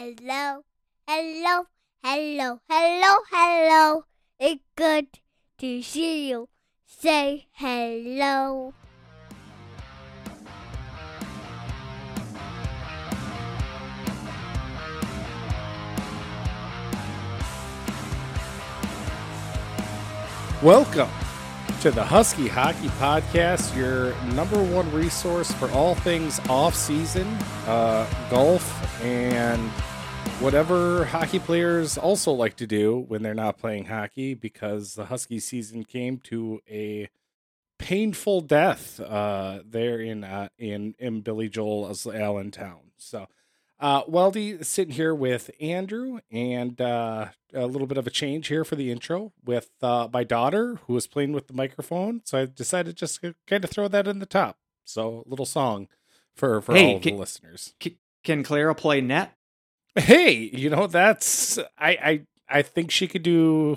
Hello, hello, hello, hello, hello. It's good to see you. Say hello. Welcome to the Husky Hockey Podcast, your number one resource for all things off season, uh, golf, and whatever hockey players also like to do when they're not playing hockey because the Husky season came to a painful death uh, there in, uh, in in Billy Joel Allentown. So uh, Weldy sitting here with Andrew, and uh, a little bit of a change here for the intro with uh, my daughter who was playing with the microphone. So I decided just to kind of throw that in the top. So a little song for for Hey, all of can- the listeners. Can Clara play net? Hey, you know that's I I I think she could do.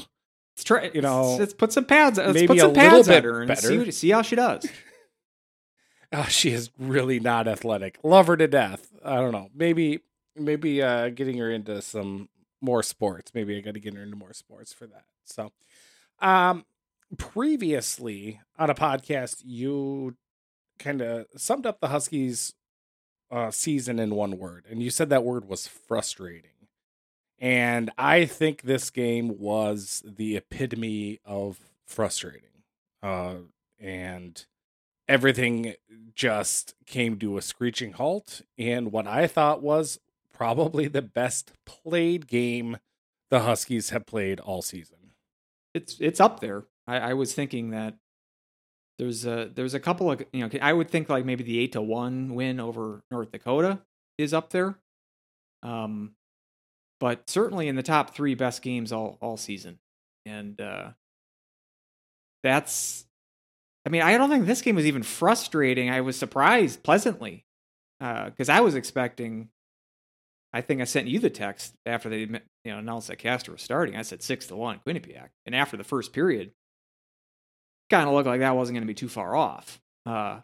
Let's try. You know, let's, let's put some pads. Let's maybe put a some little pads bit at her and see, better. what- see how she does. Oh, she is really not athletic. Love her to death. I don't know. Maybe maybe uh getting her into some more sports. Maybe I got to get her into more sports for that. So, um previously on a podcast you kind of summed up the Huskies uh season in one word and you said that word was frustrating. And I think this game was the epitome of frustrating. Uh and everything just came to a screeching halt and what I thought was probably the best played game the Huskies have played all season. It's it's up there. I, I was thinking that there's a there's a couple of you know I would think like maybe the eight to one win over North Dakota is up there. Um, but certainly in the top three best games all all season, and uh, that's. I mean, I don't think this game was even frustrating. I was surprised pleasantly because I was expecting. I think I sent you the text after they you know announced that Castor was starting. I said six to one Quinnipiac, and after the first period, kind of looked like that wasn't going to be too far off. Uh,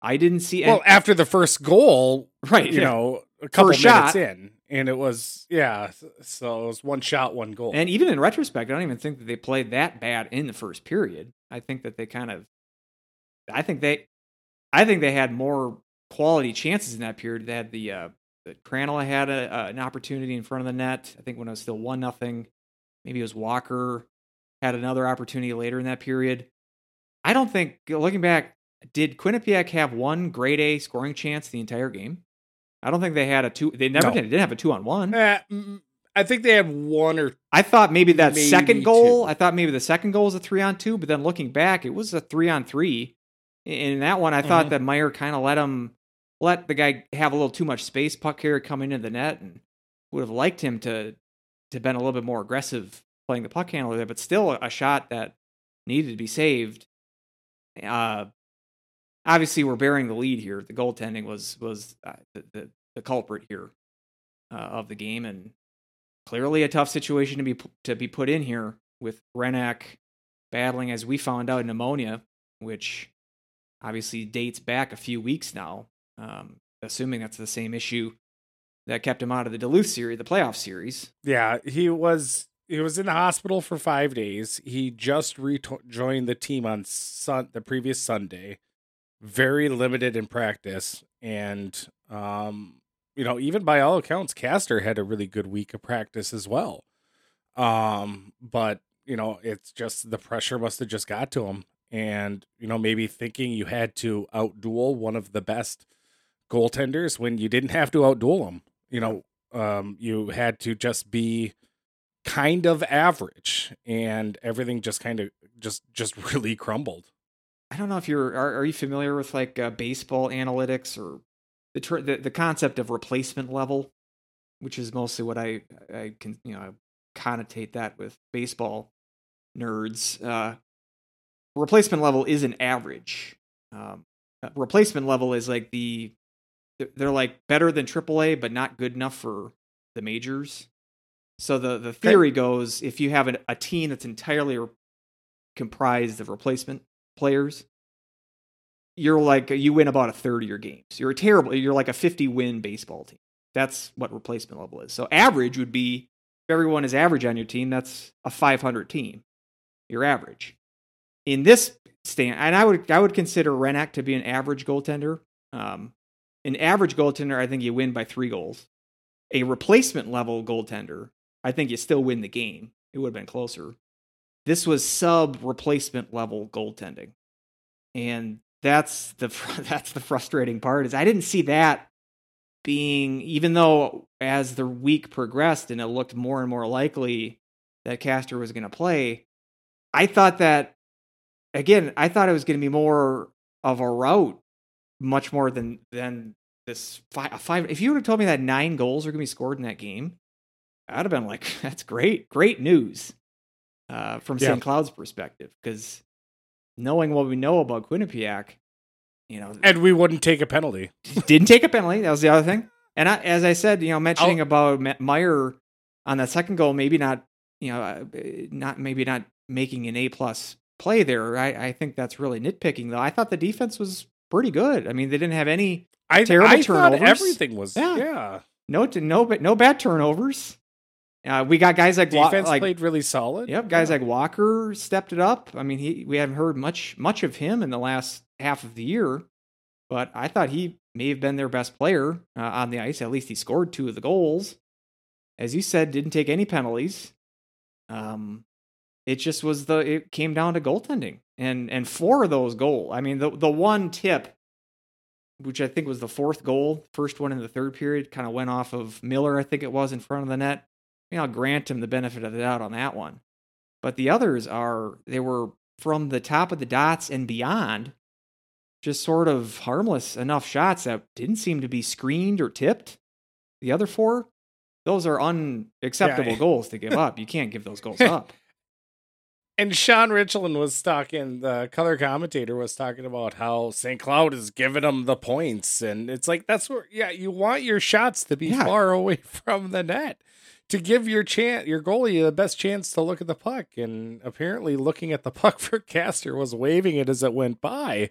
I didn't see. Well, after the first goal, right, you yeah. know, a couple First minutes shot. in, and it was yeah, so it was one shot, one goal. And even in retrospect, I don't even think that they played that bad in the first period. I think that they kind of, I think they, I think they had more quality chances in that period. They had the, uh, the Krannila had a, uh, an opportunity in front of the net. I think when it was still one nothing, maybe it was Walker had another opportunity later in that period. I don't think looking back, did Quinnipiac have one grade A scoring chance the entire game? I don't think they had a two. They never No. did. They didn't have a two on one. Mm, I think they had one or I thought maybe that Maybe second goal, two. I thought maybe the second goal was a three on two, but then looking back, it was a three on three. In that one, I thought Mhm. that Meier kind of let him let the guy have a little too much space, puck carrier coming into the net, and would have liked him to to been a little bit more aggressive playing the puck handler there, but still a shot that needed to be saved. Uh, obviously, we're bearing the lead here. The goaltending was was uh, the, the the culprit here uh, of the game, and clearly a tough situation to be to be put in here with Hrenak battling, as we found out, pneumonia, which obviously dates back a few weeks now. Um, assuming that's the same issue that kept him out of the Duluth series, the playoff series. Yeah, he was he was in the hospital for five days. He just rejoined the team on sun the previous Sunday. Very limited in practice, and um, you know, even by all accounts, Castor had a really good week of practice as well. Um, but you know, it's just the pressure must have just got to him, and you know, maybe thinking you had to outduel one of the best goaltenders when you didn't have to outduel him. You know, um, you had to just be kind of average and everything just kind of just just really crumbled I don't know if you're are, are you familiar with like uh, baseball analytics or the, tr- the the concept of replacement level, which is mostly what I I can you know connotate that with baseball nerds. Uh, replacement level is an average. Um, uh, replacement level is like the they're, they're like better than AAA, but not good enough for the majors. So the the theory goes if you have an, a team that's entirely re- comprised of replacement players, you're like you win about a third of your games. You're a terrible. You're like a 50 win baseball team. That's what replacement level is. So average would be if everyone is average on your team, that's a 500 team. Your average. In this stand, and I would I would consider Hrenak to be an average goaltender. Um, an average goaltender, I think you win by three goals. A replacement level goaltender, I think you still win the game. It would have been closer. This was sub replacement level goaltending, and that's the that's the frustrating part. Is I didn't see that being even though as the week progressed and it looked more and more likely that Castor was going to play, I thought that again, I thought it was going to be more of a route, much more than than this five, five. If you would have told me that nine goals were going to be scored in that game, I'd have been like, "That's great, great news." Uh, from Yeah. St. Cloud's perspective, because knowing what we know about Quinnipiac, you know, And we wouldn't take a penalty. didn't take a penalty. That was the other thing. And I, as I said, you know, mentioning about Meier on that second goal, maybe not, you know, uh, not maybe not making an A plus play there. I, I think that's really nitpicking, though. I thought the defense was pretty good. I mean, they didn't have any I, Terrible I turnovers. everything was Yeah. yeah. no no but no bad turnovers. Uh, we got guys like Wa- like played really solid. Yep, guys Yeah. like Walker stepped it up. I mean, he we haven't heard much much of him in the last half of the year, but I thought he may have been their best player uh, on the ice. At least he scored two of the goals. As you said, didn't take any penalties. Um, it just was the it came down to goaltending, and and four of those goal. I mean, the the one tip, which I think was the fourth goal, first one in the third period, kind of went off of Miller. I think it was in front of the net. Mean, I'll grant him the benefit of the doubt on that one. But the others are, they were from the top of the dots and beyond, just sort of harmless enough shots that didn't seem to be screened or tipped. The other four, those are unacceptable Yeah. goals to give up. You can't give those goals up. And Sean Richland was talking, the color commentator was talking about how St. Cloud is giving them the points. And it's like, that's where, yeah, you want your shots to be Yeah. far away from the net to give your chance, your goalie the best chance to look at the puck. And apparently, looking at the puck for Castor was waving it as it went by.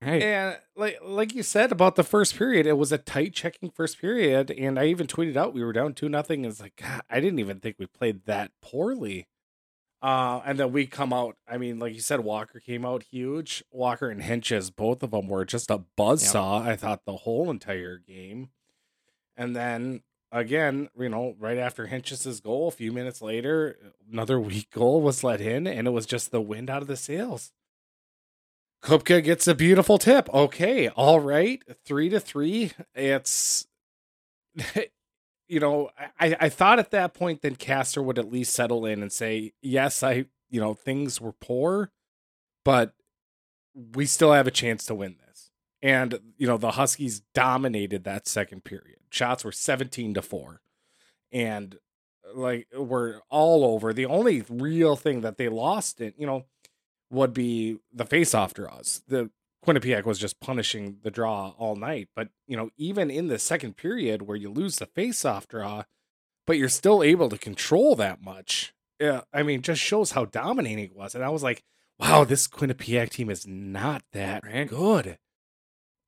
Right. And like like you said about the first period, it was a tight checking first period, and I even tweeted out we were down two nothing. It's like God, I didn't even think we played that poorly. Uh, and then we come out. I mean, like you said, Walker came out huge. Walker and Henches, both of them were just a buzz buzzsaw. I thought the whole entire game. And then again, you know, right after Henches' goal, a few minutes later, another weak goal was let in, and it was just the wind out of the sails. Kupka gets a beautiful tip. Okay, all right, three to three. It's, you know, I I thought at that point then Castor would at least settle in and say, yes, I, you know, things were poor, but we still have a chance to win this. And you know, the Huskies dominated that second period. Shots were seventeen to four, and like were all over. The only real thing that they lost in, you know would be the face-off draws. The Quinnipiac was just punishing the draw all night, but you know, even in the second period where you lose the face-off draw, but you're still able to control that much. Yeah, I mean, just shows how dominating it was. And I was like, wow, this Quinnipiac team is not that Right. good.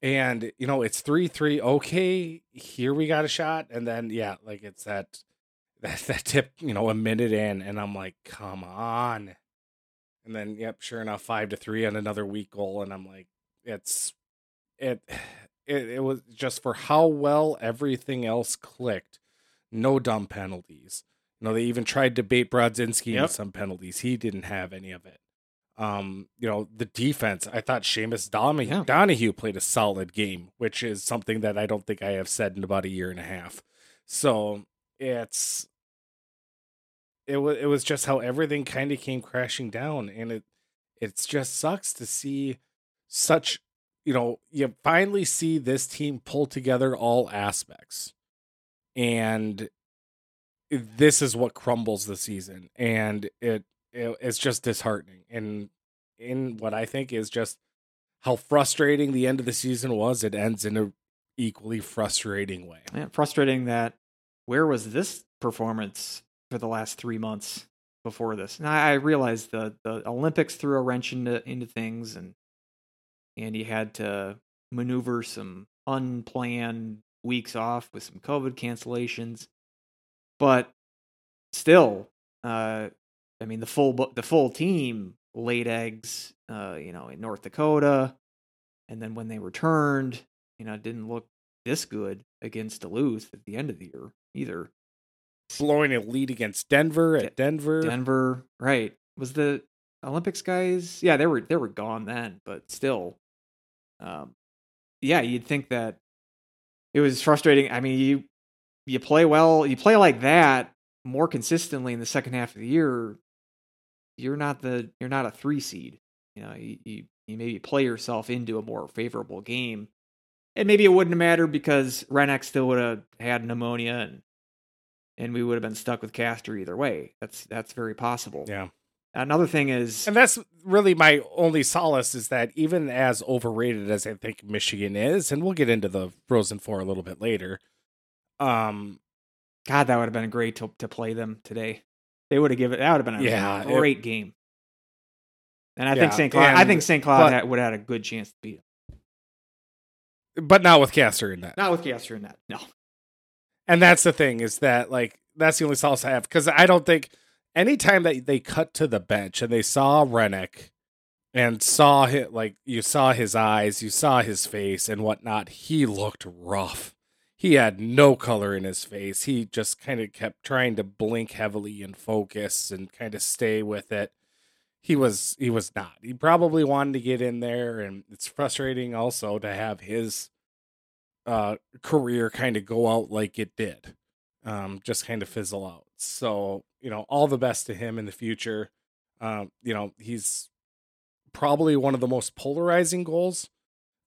And you know, it's three three. Okay, here we got a shot, and then yeah, like it's that that that tip, you know, a minute in, and I'm like, come on. And then, yep, sure enough, five to three on another weak goal, and I'm like, it's it, it, it was just for how well everything else clicked. No dumb penalties. You know, they even tried to bait Brodzinski into Yep. some penalties. He didn't have any of it. Um, you know, the defense. I thought Seamus Donohue, Yeah. Donohue played a solid game, which is something that I don't think I have said in about a year and a half. So it's it was it was just how everything kind of came crashing down and it it's just sucks to see such you know you finally see this team pull together all aspects and this is what crumbles the season and it, it it's just disheartening and in what i think is just how frustrating the end of the season was it ends in a equally frustrating way Yeah, frustrating that where was this performance for the last three months before this? And I, I realized the the Olympics threw a wrench into into things, and and he had to maneuver some unplanned weeks off with some COVID cancellations, but still, uh, I mean the full the full team laid eggs, uh, you know, in North Dakota, and then when they returned, you know, it didn't look this good against Duluth at the end of the year either. Blowing a lead against Denver at Denver. Denver, right? Was the Olympics guys? Yeah, they were they were gone then, but still, um, yeah, you'd think that it was frustrating. I mean, you you play well, you play like that more consistently in the second half of the year. You're not the you're not a three seed. You know, you you, you maybe play yourself into a more favorable game, and maybe it wouldn't have mattered because Hrenak still would have had pneumonia and and we would have been stuck with Castor either way. That's that's very possible. Yeah. Another thing is, And that's really my only solace is that even as overrated as I think Michigan is, and we'll get into the Frozen Four a little bit later. Um, God, that would have been great to to play them today. They would have given it. that would have been a Yeah, it- great game. And I Yeah, think St. Cloud, I think St. Cloud had, would have had a good chance to beat them. but not with Castor in that. Not with Castor in that. No. And that's the thing is that like that's the only solace I have because I don't think anytime that they cut to the bench and they saw Hrenak and saw hit like you saw his eyes, you saw his face and whatnot, he looked rough. He had no color in his face. He just kind of kept trying to blink heavily and focus and kind of stay with it. He was he was not. He probably wanted to get in there and it's frustrating also to have his uh career kind of go out like it did um just kind of fizzle out so you know all the best to him in the future um you know he's probably one of the most polarizing goals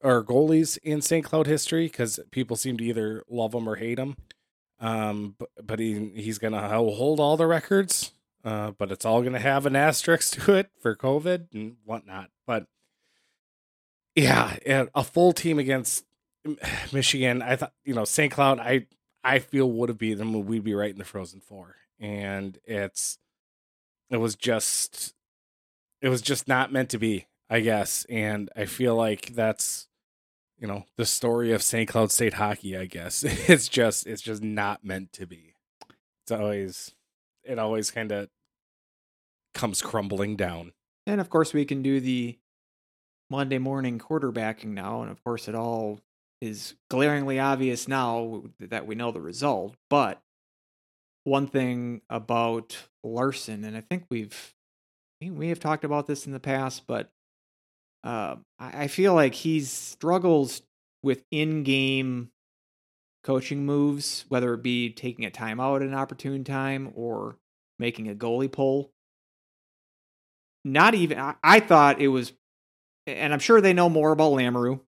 or goalies in St. Cloud history because people seem to either love him or hate him um but, but he he's gonna hold all the records uh but it's all gonna have an asterisk to it for covid and whatnot but yeah a full team against Michigan, I thought you know St. Cloud. I I feel would have beat them. We'd be right in the Frozen Four, and it's it was just it was just not meant to be, I guess. And I feel like that's you know the story of St. Cloud State hockey. I guess it's just it's just not meant to be. It's always it always kind of comes crumbling down. And of course, we can do the Monday morning quarterbacking now. And of course, it all is glaringly obvious now that we know the result. But one thing about Larson, and I think we've we have talked about this in the past, but I I feel like he struggles with in-game coaching moves, whether it be taking a timeout at an opportune time or making a goalie pull. Not even I, I thought it was, and I'm sure they know more about Lamoureux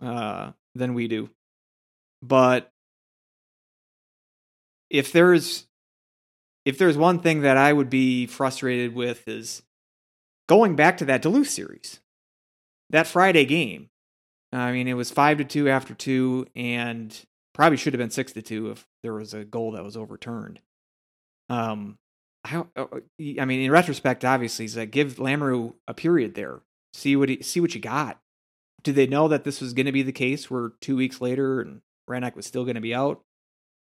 uh, than we do, but if there's if there's one thing that I would be frustrated with is going back to that Duluth series, that Friday game. I mean, it was five to two after two, and probably should have been six to two if there was a goal that was overturned. Um, I, I mean, in retrospect, obviously, he's like give Lamoureux a period there, see what he, see what you got. Did they know that this was going to be the case? Where two weeks later and Hrenak was still going to be out.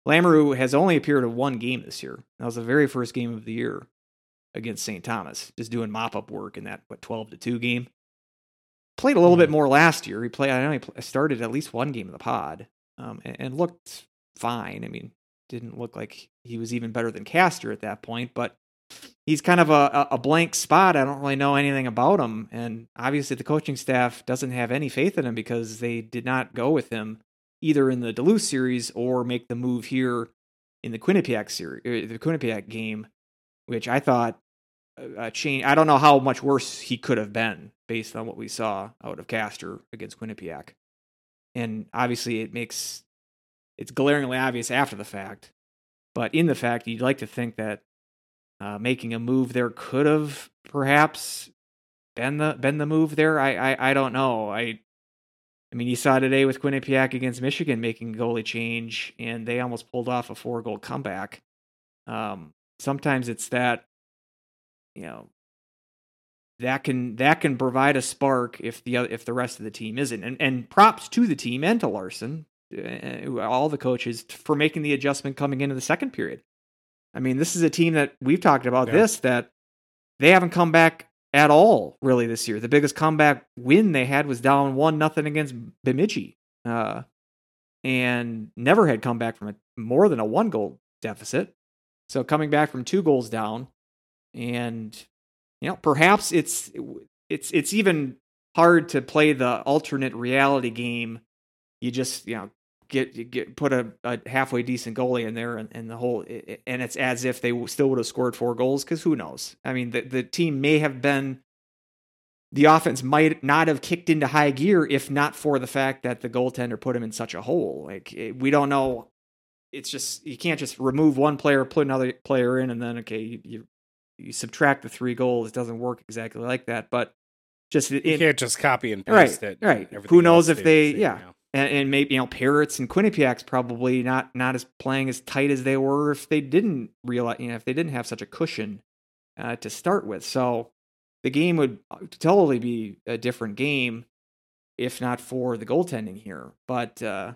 Lamoureux has only appeared in one game this year. That was the very first game of the year against St. Thomas, just doing mop up work in that what twelve to two game. Played a little bit more last year. He played. I know he started at least one game in the pod, um, and, and looked fine. I mean, didn't look like he was even better than Castor at that point, but he's kind of a, a blank spot. I don't really know anything about him, and obviously the coaching staff doesn't have any faith in him because they did not go with him either in the Duluth series or make the move here in the Quinnipiac series, the Quinnipiac game, which I thought a change. I don't know how much worse he could have been based on what we saw out of Castor against Quinnipiac, and obviously it makes it's glaringly obvious after the fact, but in the fact, you'd like to think that uh, making a move there could have perhaps been the been the move there. I, I I don't know. I I mean, you saw today with Quinnipiac against Michigan making a goalie change, and they almost pulled off a four goal comeback. Um, sometimes it's that, you know, that can that can provide a spark if the if the rest of the team isn't. And and props to the team and to Larson uh, all the coaches for making the adjustment coming into the second period. I mean, this is a team that we've talked about Yeah. this that they haven't come back at all really this year. The biggest comeback win they had was down one nothing against Bemidji, uh, and never had come back from a more than a one goal deficit. So coming back from two goals down, and you know perhaps it's it's it's even hard to play the alternate reality game. You just you know get you get put a, a halfway decent goalie in there, and, and the whole and it's as if they still would have scored four goals because who knows? I mean, the the team may have been. The offense might not have kicked into high gear if not for the fact that the goaltender put him in such a hole. Like it- we don't know. It's just you can't just remove one player, put another player in, and then okay, you you, you subtract the three goals. It doesn't work exactly like that, but just You can't just copy and Right, paste it. and right. Who knows if they- the yeah. and, and maybe you know Perets and Quinnipiacs probably not not as playing as tight as they were if they didn't realize you know if they didn't have such a cushion uh, to start with. So the game would uh, totally be a different game if not for the goaltending here. But uh,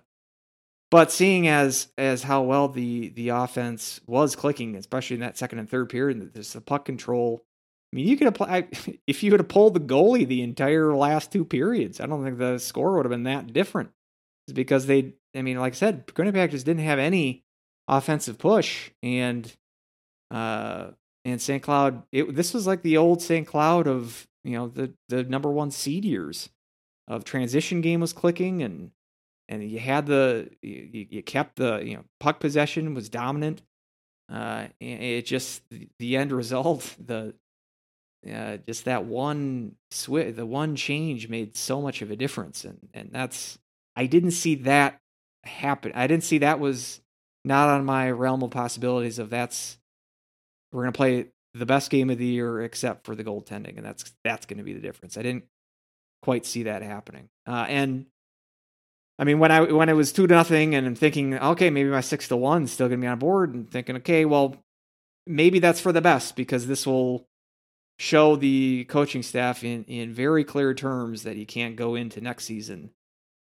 but seeing as as how well the the offense was clicking, especially in that second and third period, there's the puck control. I mean, you could apply if you have pulled the goalie the entire last two periods. I don't think the score would have been that different. It's because they, I mean, like I said, Quinnipiac just didn't have any offensive push, and uh, and St. Cloud. It, this was like the old St. Cloud of you know the the number one seed years of transition game was clicking and and you had the you, you kept the you know puck possession was dominant. Uh, it just the end result the uh, just that one switch, the one change made so much of a difference, and and that's I didn't see that happen. I didn't see that was not on my realm of possibilities. Of that's we're gonna play the best game of the year except for the goaltending, and that's that's gonna be the difference. I didn't quite see that happening, uh, and I mean, when I when it was two to nothing, and I'm thinking, okay, maybe my six to one still gonna be on board, and thinking, okay, well, maybe that's for the best because this will show the coaching staff in in very clear terms that you can't go into next season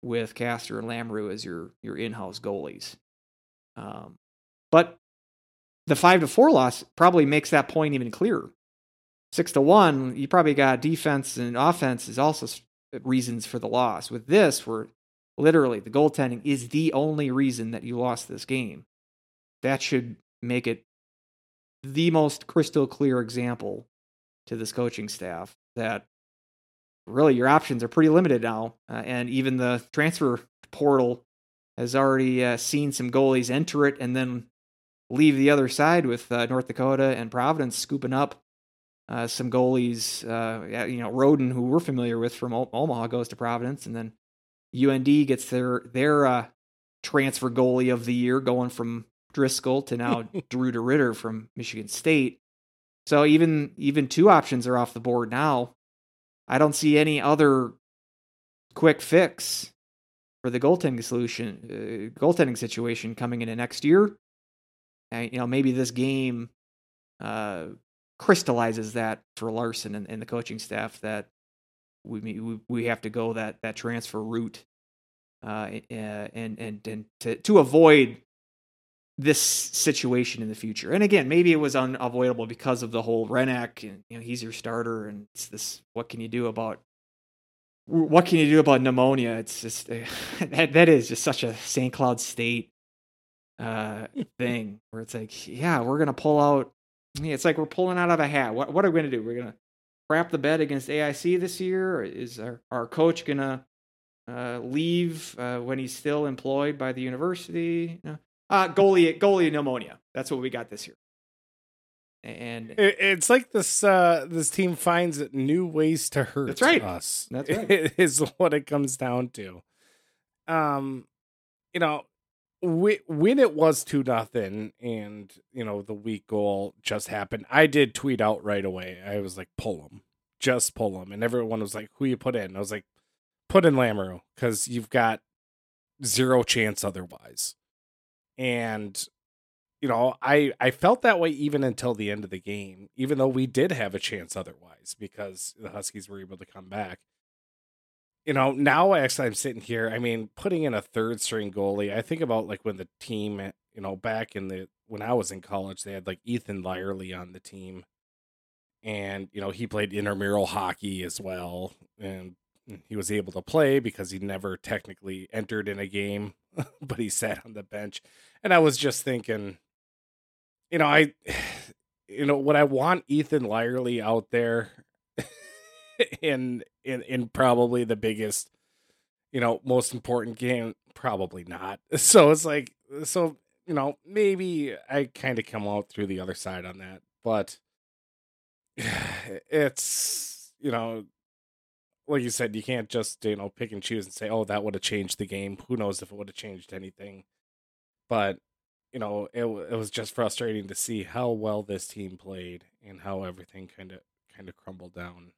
with Castor and Lamoureux as your your in house goalies. Um, but the five to four loss probably makes that point even clearer. Six to one, you probably got defense and offense is also reasons for the loss. With this, where literally the goaltending is the only reason that you lost this game, that should make it the most crystal clear example to this coaching staff that really your options are pretty limited now. Uh, and even the transfer portal has already uh, seen some goalies enter it and then leave the other side with uh, North Dakota and Providence scooping up uh, some goalies. Uh, you know, Roden, who we're familiar with from o- Omaha, goes to Providence, and then UND gets their their uh, transfer goalie of the year, going from Driscoll to now Drew DeRidder from Michigan State. So even even two options are off the board now. I don't see any other quick fix for the goaltending solution, uh, goaltending situation coming into next year. And, you know, maybe this game uh, crystallizes that for Larson and, and the coaching staff that we we we have to go that that transfer route, uh, and and and to to avoid this situation in the future. And again, maybe it was unavoidable because of the whole Hrenak and you know he's your starter and it's this what can you do about what can you do about pneumonia? It's just uh, that that is just such a St. Cloud State uh thing where it's like, yeah, we're gonna pull out. It's like we're pulling out of a hat. What what are we gonna do? We're gonna crap the bed against AIC this year? Is our our coach gonna uh, leave uh, when he's still employed by the university? No. Uh, goalie goalie pneumonia. That's what we got this year. And It, it's like this uh this team finds new ways to hurt That's right. us. That's right. Is what it comes down to. Um you know, when it was 2 nothing and you know the weak goal just happened, I did tweet out right away. I was like pull him. Just pull him and everyone was like who you put in? I was like put in Lamoureux cuz you've got zero chance otherwise. And you know, I I felt that way even until the end of the game, even though we did have a chance otherwise because the Huskies were able to come back. You know, now actually I'm sitting here. I mean, putting in a third string goalie. I think about like when the team, eh, you know, back in the when I was in college, they had like Ethan Lyerly on the team, and you know he played intramural hockey as well, and mm, he was able to play because he never technically entered in a game, but he sat on the bench. And I was just thinking, you know, I, you know, would I want Ethan Lyerly out there in in in probably the biggest, you know, most important game? Probably not. So it's like, so you know, maybe I kind of come out through the other side on that, but it's you know like you said, you can't just you know pick and choose and say, "Oh, that would have changed the game." Who knows if it would have changed anything? But you know, it it was just frustrating to see how well this team played and how everything kind of kind of crumbled down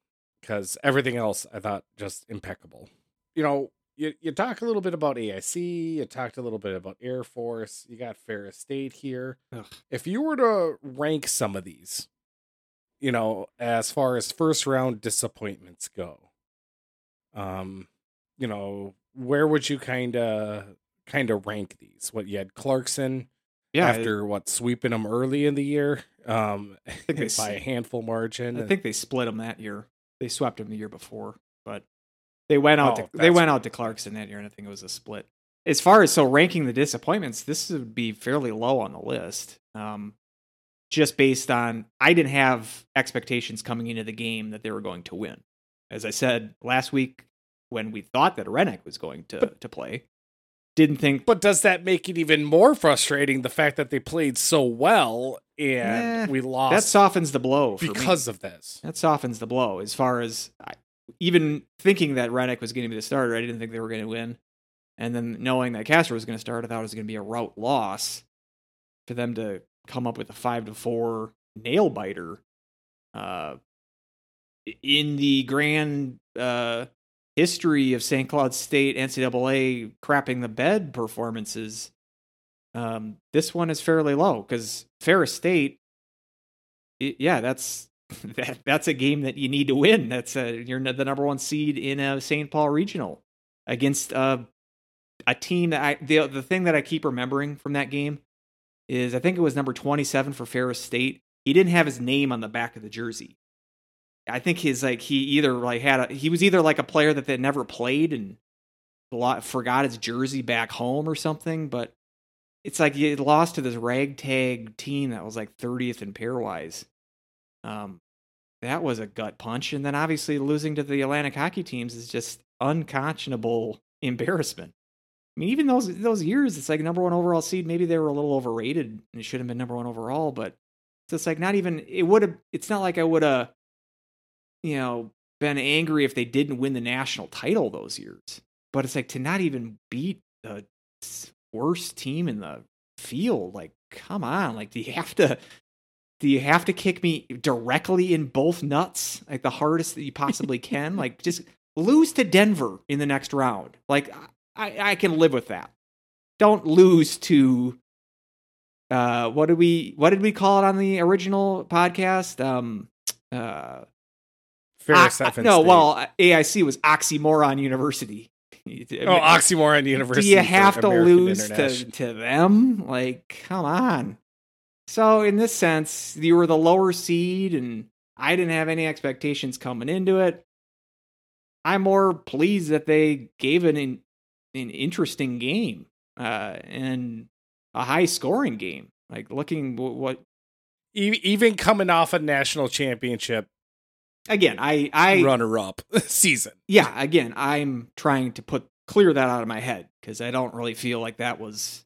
because everything else I thought just impeccable. You know, you you talk a little bit about AIC, you talked a little bit about Air Force, you got Ferris State here. Ugh. If you were to rank some of these, you know, as far as first round disappointments go, um, you know, where would you kind of kind of rank these? What you had Clarkson Yeah, after what sweeping them early in the year, um, by a handful margin. I think they split them that year. They swept them the year before, but they went out. Oh, to, they went out to Clarkson that year, and I think it was a split. As far as so ranking the disappointments, this would be fairly low on the list. Um, just based on I didn't have expectations coming into the game that they were going to win. As I said last week, when we thought that Hrenak was going to to play, didn't think. But does that make it even more frustrating? The fact that they played so well and Eh, we lost. that softens the blow for me. because of this. That softens the blow. As far as I, even thinking that Hrenak was going to be the starter, I didn't think they were going to win. And then knowing that Castor was going to start, I thought it was going to be a route loss for them to come up with a five to four nail biter. Uh, in the grand uh, history of St. Cloud State NCAA crapping the bed performances, um, this one is fairly low because Ferris State, it, yeah, that's that, that's a game that you need to win. That's a, you're the number one seed in a St. Paul regional against a a team that I the the thing that I keep remembering from that game is I think it was number 27 for Ferris State. He didn't have his name on the back of the jersey. I think his like he either like had a he was either like a player that they never played and lot forgot his jersey back home or something, but it's like you lost to this ragtag team that was like 30th in pairwise. Um, that was a gut punch, and then obviously losing to the Atlantic hockey teams is just unconscionable embarrassment. I mean, even those those years, it's like number one overall seed. Maybe they were a little overrated and it should have been number one overall, but it's like not even. It would have. It's not like I would have, you know, been angry if they didn't win the national title those years. But it's like to not even beat the worst team in the field. Like, come on! Like, do you have to? Do you have to kick me directly in both nuts, like the hardest that you possibly can? like, just lose to Denver in the next round. Like, I, I can live with that. Don't lose to uh what did we what did we call it on the original podcast? Um uh Ferris o- FNC. no, well AIC was Oxymoron University. Oh, Oxymoron University. Do you have to American lose to, to them? Like, come on. So, in this sense, you were the lower seed, and I didn't have any expectations coming into it. I'm more pleased that they gave it an, an interesting game uh, and a high scoring game. Like, looking what, what even coming off a national championship again, I, I, runner up season. yeah, again, I'm trying to put clear that out of my head because I don't really feel like that was.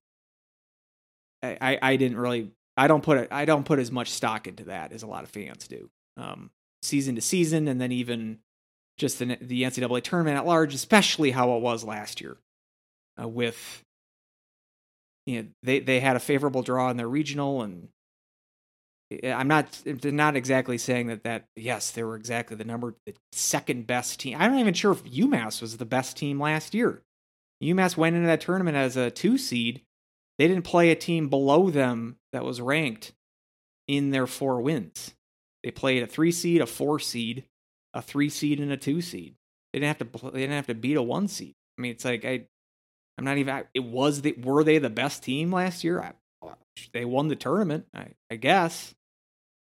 I, I, I didn't really. I don't put it. I don't put as much stock into that as a lot of fans do. Um, season to season, and then even just the the NCAA tournament at large, especially how it was last year, uh, with you know they they had a favorable draw in their regional, and I'm not not exactly saying that that yes they were exactly the number the second best team. I'm not even sure if UMass was the best team last year. UMass went into that tournament as a two seed. They didn't play a team below them that was ranked in their four wins. They played a three seed, a four seed, a three seed, and a two seed. They didn't have to. They didn't have to beat a one seed. I mean, it's like I. I'm not even. It was the. Were they the best team last year? I, they won the tournament, I, I guess,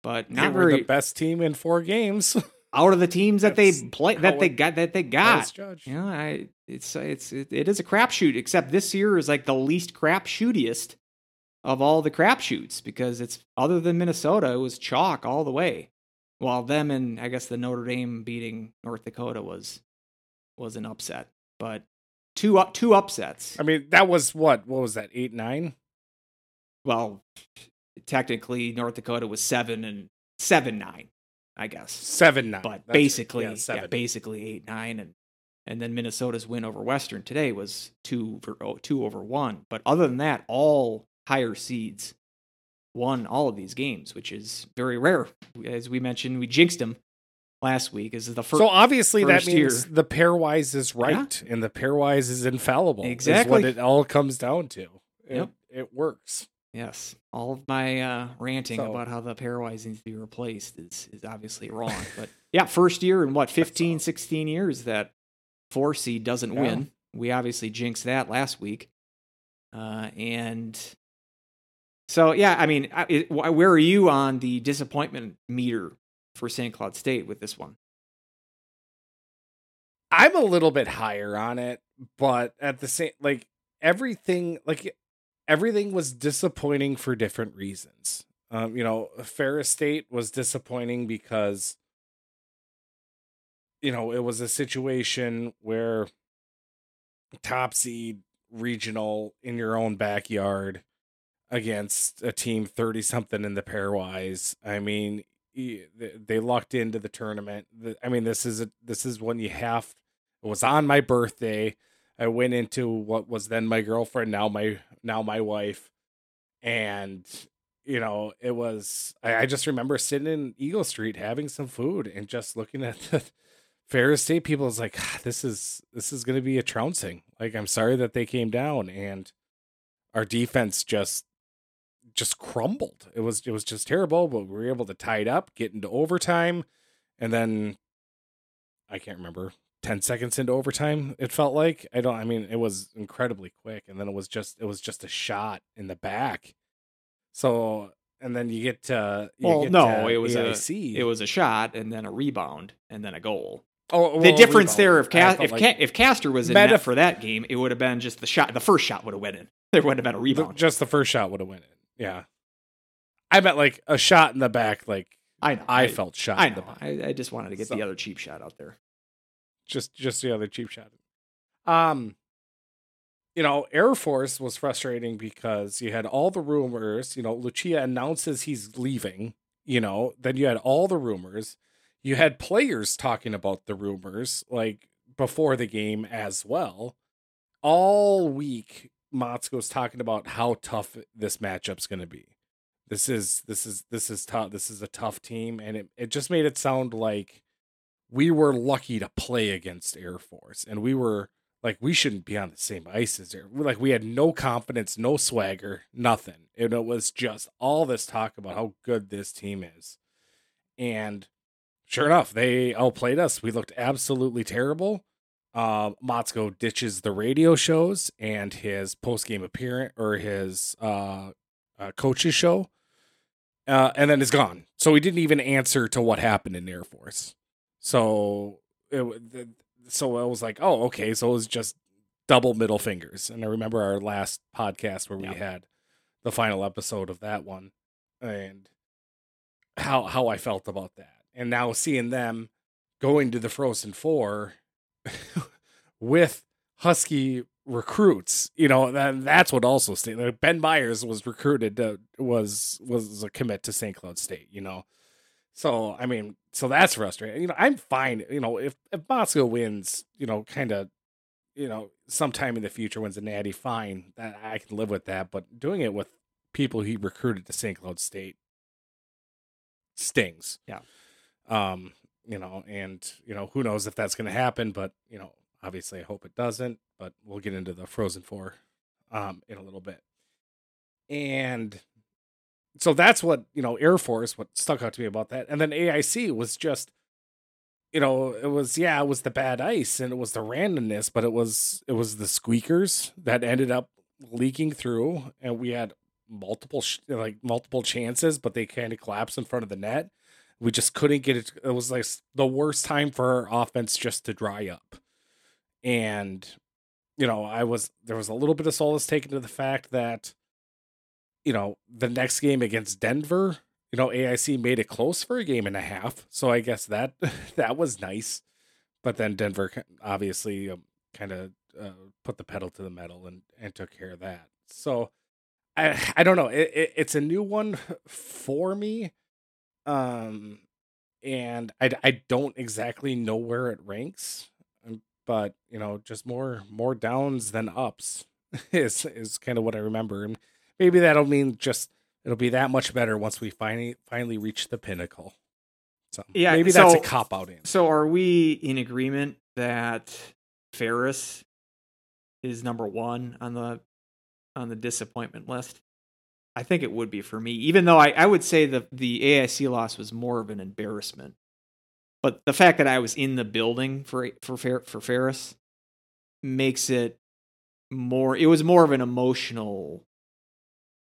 but not they were very the best team in four games. out of the teams that they play that they got that they got. You know, I it's it's it, it is a crapshoot. Except this year is like the least crapshootiest of all the crapshoots because it's other than Minnesota, it was chalk all the way. While them and I guess the Notre Dame beating North Dakota was was an upset, but two up two upsets. I mean, that was what? What was that? Eight, nine? Well, technically North Dakota was seven and seven nine, I guess. Seven, nine. but That's basically, Yeah, yeah, basically eight nine, and and then Minnesota's win over Western today was two for oh, two over one. But other than that, all higher seeds won all of these games, which is very rare. As we mentioned, we jinxed them last week. This is the first. so obviously that means year. the pairwise is right and the pairwise is infallible. Is Exactly. what it all comes down to. It, Yep. it works. Yes, all of my uh, ranting So- about how the pairwise needs to be replaced is is obviously wrong. but yeah, first year in what 15, 16 years that four seed doesn't Yeah. win. We obviously jinxed that last week. Uh, and so, yeah, I mean, it, where are you on the disappointment meter for St. Cloud State with this one? I'm a little bit higher on it, but at the same like everything like everything was disappointing for different reasons. Um, you know, Ferris State was disappointing because you know, it was a situation where top seed regional in your own backyard against a team 30 something in the pairwise. I mean, they lucked into the tournament. I mean, this is a this is when you have it was on my birthday. I went into what was then my girlfriend, now my now my wife, and you know it was. I, I just remember sitting in Eagle Street having some food and just looking at the Ferris State people. It's like "Ah, this is this is going to be a trouncing. Like I'm sorry that they came down and our defense just just crumbled. It was it was just terrible, but we were able to tie it up, get into overtime, and then I can't remember 10 seconds into overtime it felt like i don't i mean it was incredibly quick and then it was just it was just a shot in the back so and then you get to you Well, get no, to it was a- It was a shot and then a rebound and then a goal. oh, well, the difference rebound. there, if Ca- if like Ca- if Castor was in Meta- net for that game, it would have been just the shot. The first shot would have went in. There wouldn't have been a the- rebound. just the first shot would have went in yeah i meant like a shot in the back like I know. i, felt shot I in the know. back. I, I just wanted to get So- the other cheap shot out there. Just just the other cheap shot. Um, you know, Air Force was frustrating because you had all the rumors. You know, Lucia announces he's leaving. You know, then you had all the rumors. You had players talking about the rumors like before the game as well. All week, Motzko's talking about how tough this matchup's going to be. This is this is this is tough. This is a tough team, and it it just made it sound like we were lucky to play against Air Force, and we were like we shouldn't be on the same ice as Air. Like we had no confidence, no swagger, nothing, and it was just all this talk about how good this team is, and sure enough, they outplayed us. We looked absolutely terrible. Uh, Motzko ditches the radio shows and his post game appearance or his uh, uh, coach's show, uh, and then is gone. So he didn't even answer to what happened in Air Force. So it, so I was like, oh, okay. So it was just double middle fingers. And I remember our last podcast where we Yeah. had the final episode of that one, and how how I felt about that. And now seeing them going to the Frozen Four with Husky recruits, you know, that that's what also stayed. Like ben Meyers was recruited to, was was a commit to St. Cloud State, you know. So I mean, so that's frustrating. You know, I'm fine. You know, if if Motzko wins, you know, kind of, you know, sometime in the future wins a natty, fine. That I can live with that. But doing it with people he recruited to St. Cloud State stings. Yeah. Um, you know, and you know, who knows if that's going to happen? But you know, obviously, I hope it doesn't. But we'll get into the Frozen Four, um, in a little bit. And so that's what you know air force what stuck out to me about that and then aic was just you know, it was yeah, it was the bad ice and it was the randomness, but it was it was the squeakers that ended up leaking through, and we had multiple sh- like multiple chances, but they kind of collapsed in front of the net. We just couldn't get it. It was like the worst time for our offense just to dry up, and you know, I was there was a little bit of solace taken to the fact that you know the next game against Denver you know, AIC made it close for a game and a half. So I guess that that was nice. But then Denver obviously um, kind of uh, put the pedal to the metal and, and took care of that. So I I don't know. It, it, it's a new one for me. Um, and I, I don't exactly know where it ranks, um, but you know, just more more downs than ups is is kind of what I remember, and maybe that'll mean just it'll be that much better once we finally finally reach the pinnacle. So yeah, maybe so, that's a cop out answer. So are we in agreement that Ferris is number one on the on the disappointment list? I think it would be for me, even though I, I would say the the AIC loss was more of an embarrassment. But the fact that I was in the building for for for Ferris makes it more. It was more of an emotional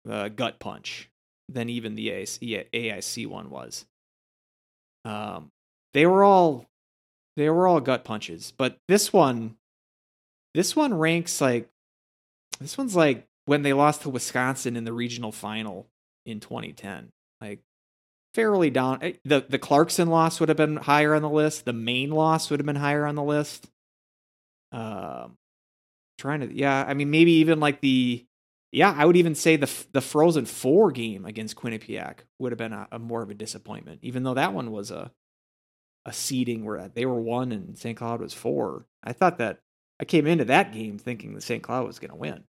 uh, gut punch than even the AIC, AIC one was. Um, they were all they were all gut punches, but this one, this one ranks like this one's like when they lost to Wisconsin in the regional final in 2010. Like fairly down. Eh, the the Clarkson loss would have been higher on the list. The Maine loss would have been higher on the list. Um, trying to yeah, I mean maybe even like the yeah, I would even say the the Frozen Four game against Quinnipiac would have been a, a, more of a disappointment, even though that one was a a seeding where they were one and St. Cloud was four. I thought that I came into that game thinking that St. Cloud was going to win,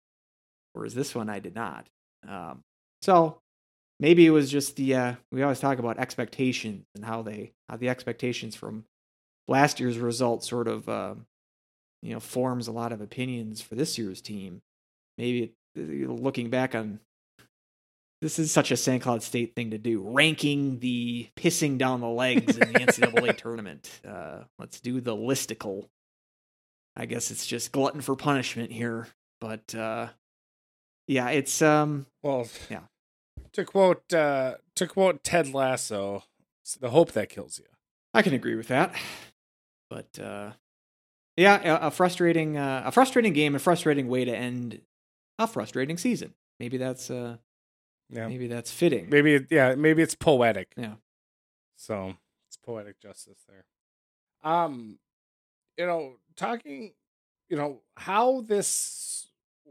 whereas this one I did not. Um, so maybe it was just the uh, we always talk about expectations and how they how the expectations from last year's result sort of uh, you know forms a lot of opinions for this year's team. Maybe it looking back on this is such a St. Cloud State thing to do, ranking the pissing down the legs in the NCAA tournament. Uh, let's do the listicle. I guess it's just glutton for punishment here, but uh, yeah, it's um, well, yeah. To quote uh, to quote Ted Lasso, the hope that kills you. I can agree with that, but uh, yeah, a, a frustrating uh, a frustrating game, a frustrating way to end a frustrating season. Maybe that's uh yeah. maybe that's fitting. Maybe yeah, maybe it's poetic. Yeah. So it's poetic justice there. Um you know, talking you know, how this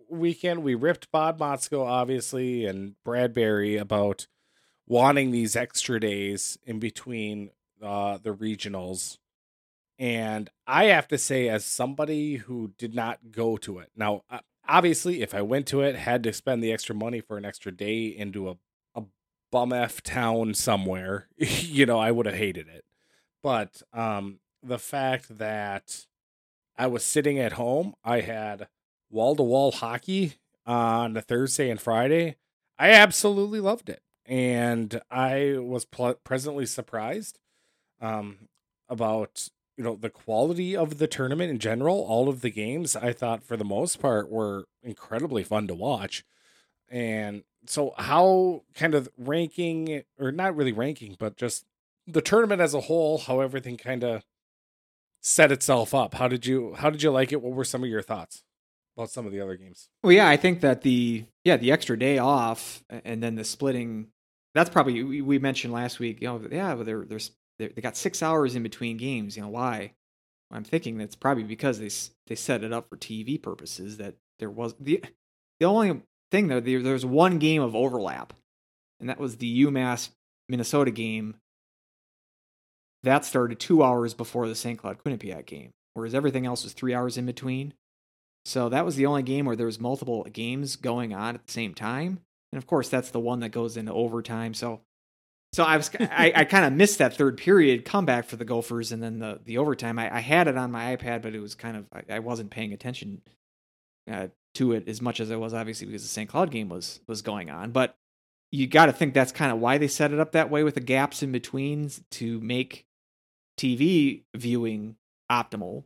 weekend we ripped Bob Motzko obviously and Brad Berry about wanting these extra days in between uh the regionals and I have to say, as somebody who did not go to it, now obviously, if I went to it, had to spend the extra money for an extra day into a, a bum f town somewhere, you know, I would have hated it. But um, the fact that I was sitting at home, I had wall to wall hockey on a Thursday and Friday. I absolutely loved it, and I was pl- pleasantly surprised um, about you know the quality of the tournament in general all of the games i thought for the most part were incredibly fun to watch. And so how kind of ranking or not really ranking but just the tournament as a whole how everything kind of set itself up. How did you how did you like it? What were some of your thoughts about some of the other games? Well yeah i think that the yeah the extra day off and then the splitting that's probably we mentioned last week you know yeah but there, there's they got six hours in between games. You know why? I'm thinking that's probably because they they set it up for TV purposes. That there was the the only thing though there, there was one game of overlap, and that was the UMass Minnesota game. That started two hours before the St. Cloud Quinnipiac game, whereas everything else was three hours in between. So that was the only game where there was multiple games going on at the same time, and of course that's the one that goes into overtime. So so I was I, I kind of missed that third period comeback for the Gophers and then the the overtime. I, I had it on my iPad, but it was kind of I, I wasn't paying attention uh, to it as much as I was obviously because the St. Cloud game was was going on. But you got to think that's kind of why they set it up that way with the gaps in between to make TV viewing optimal.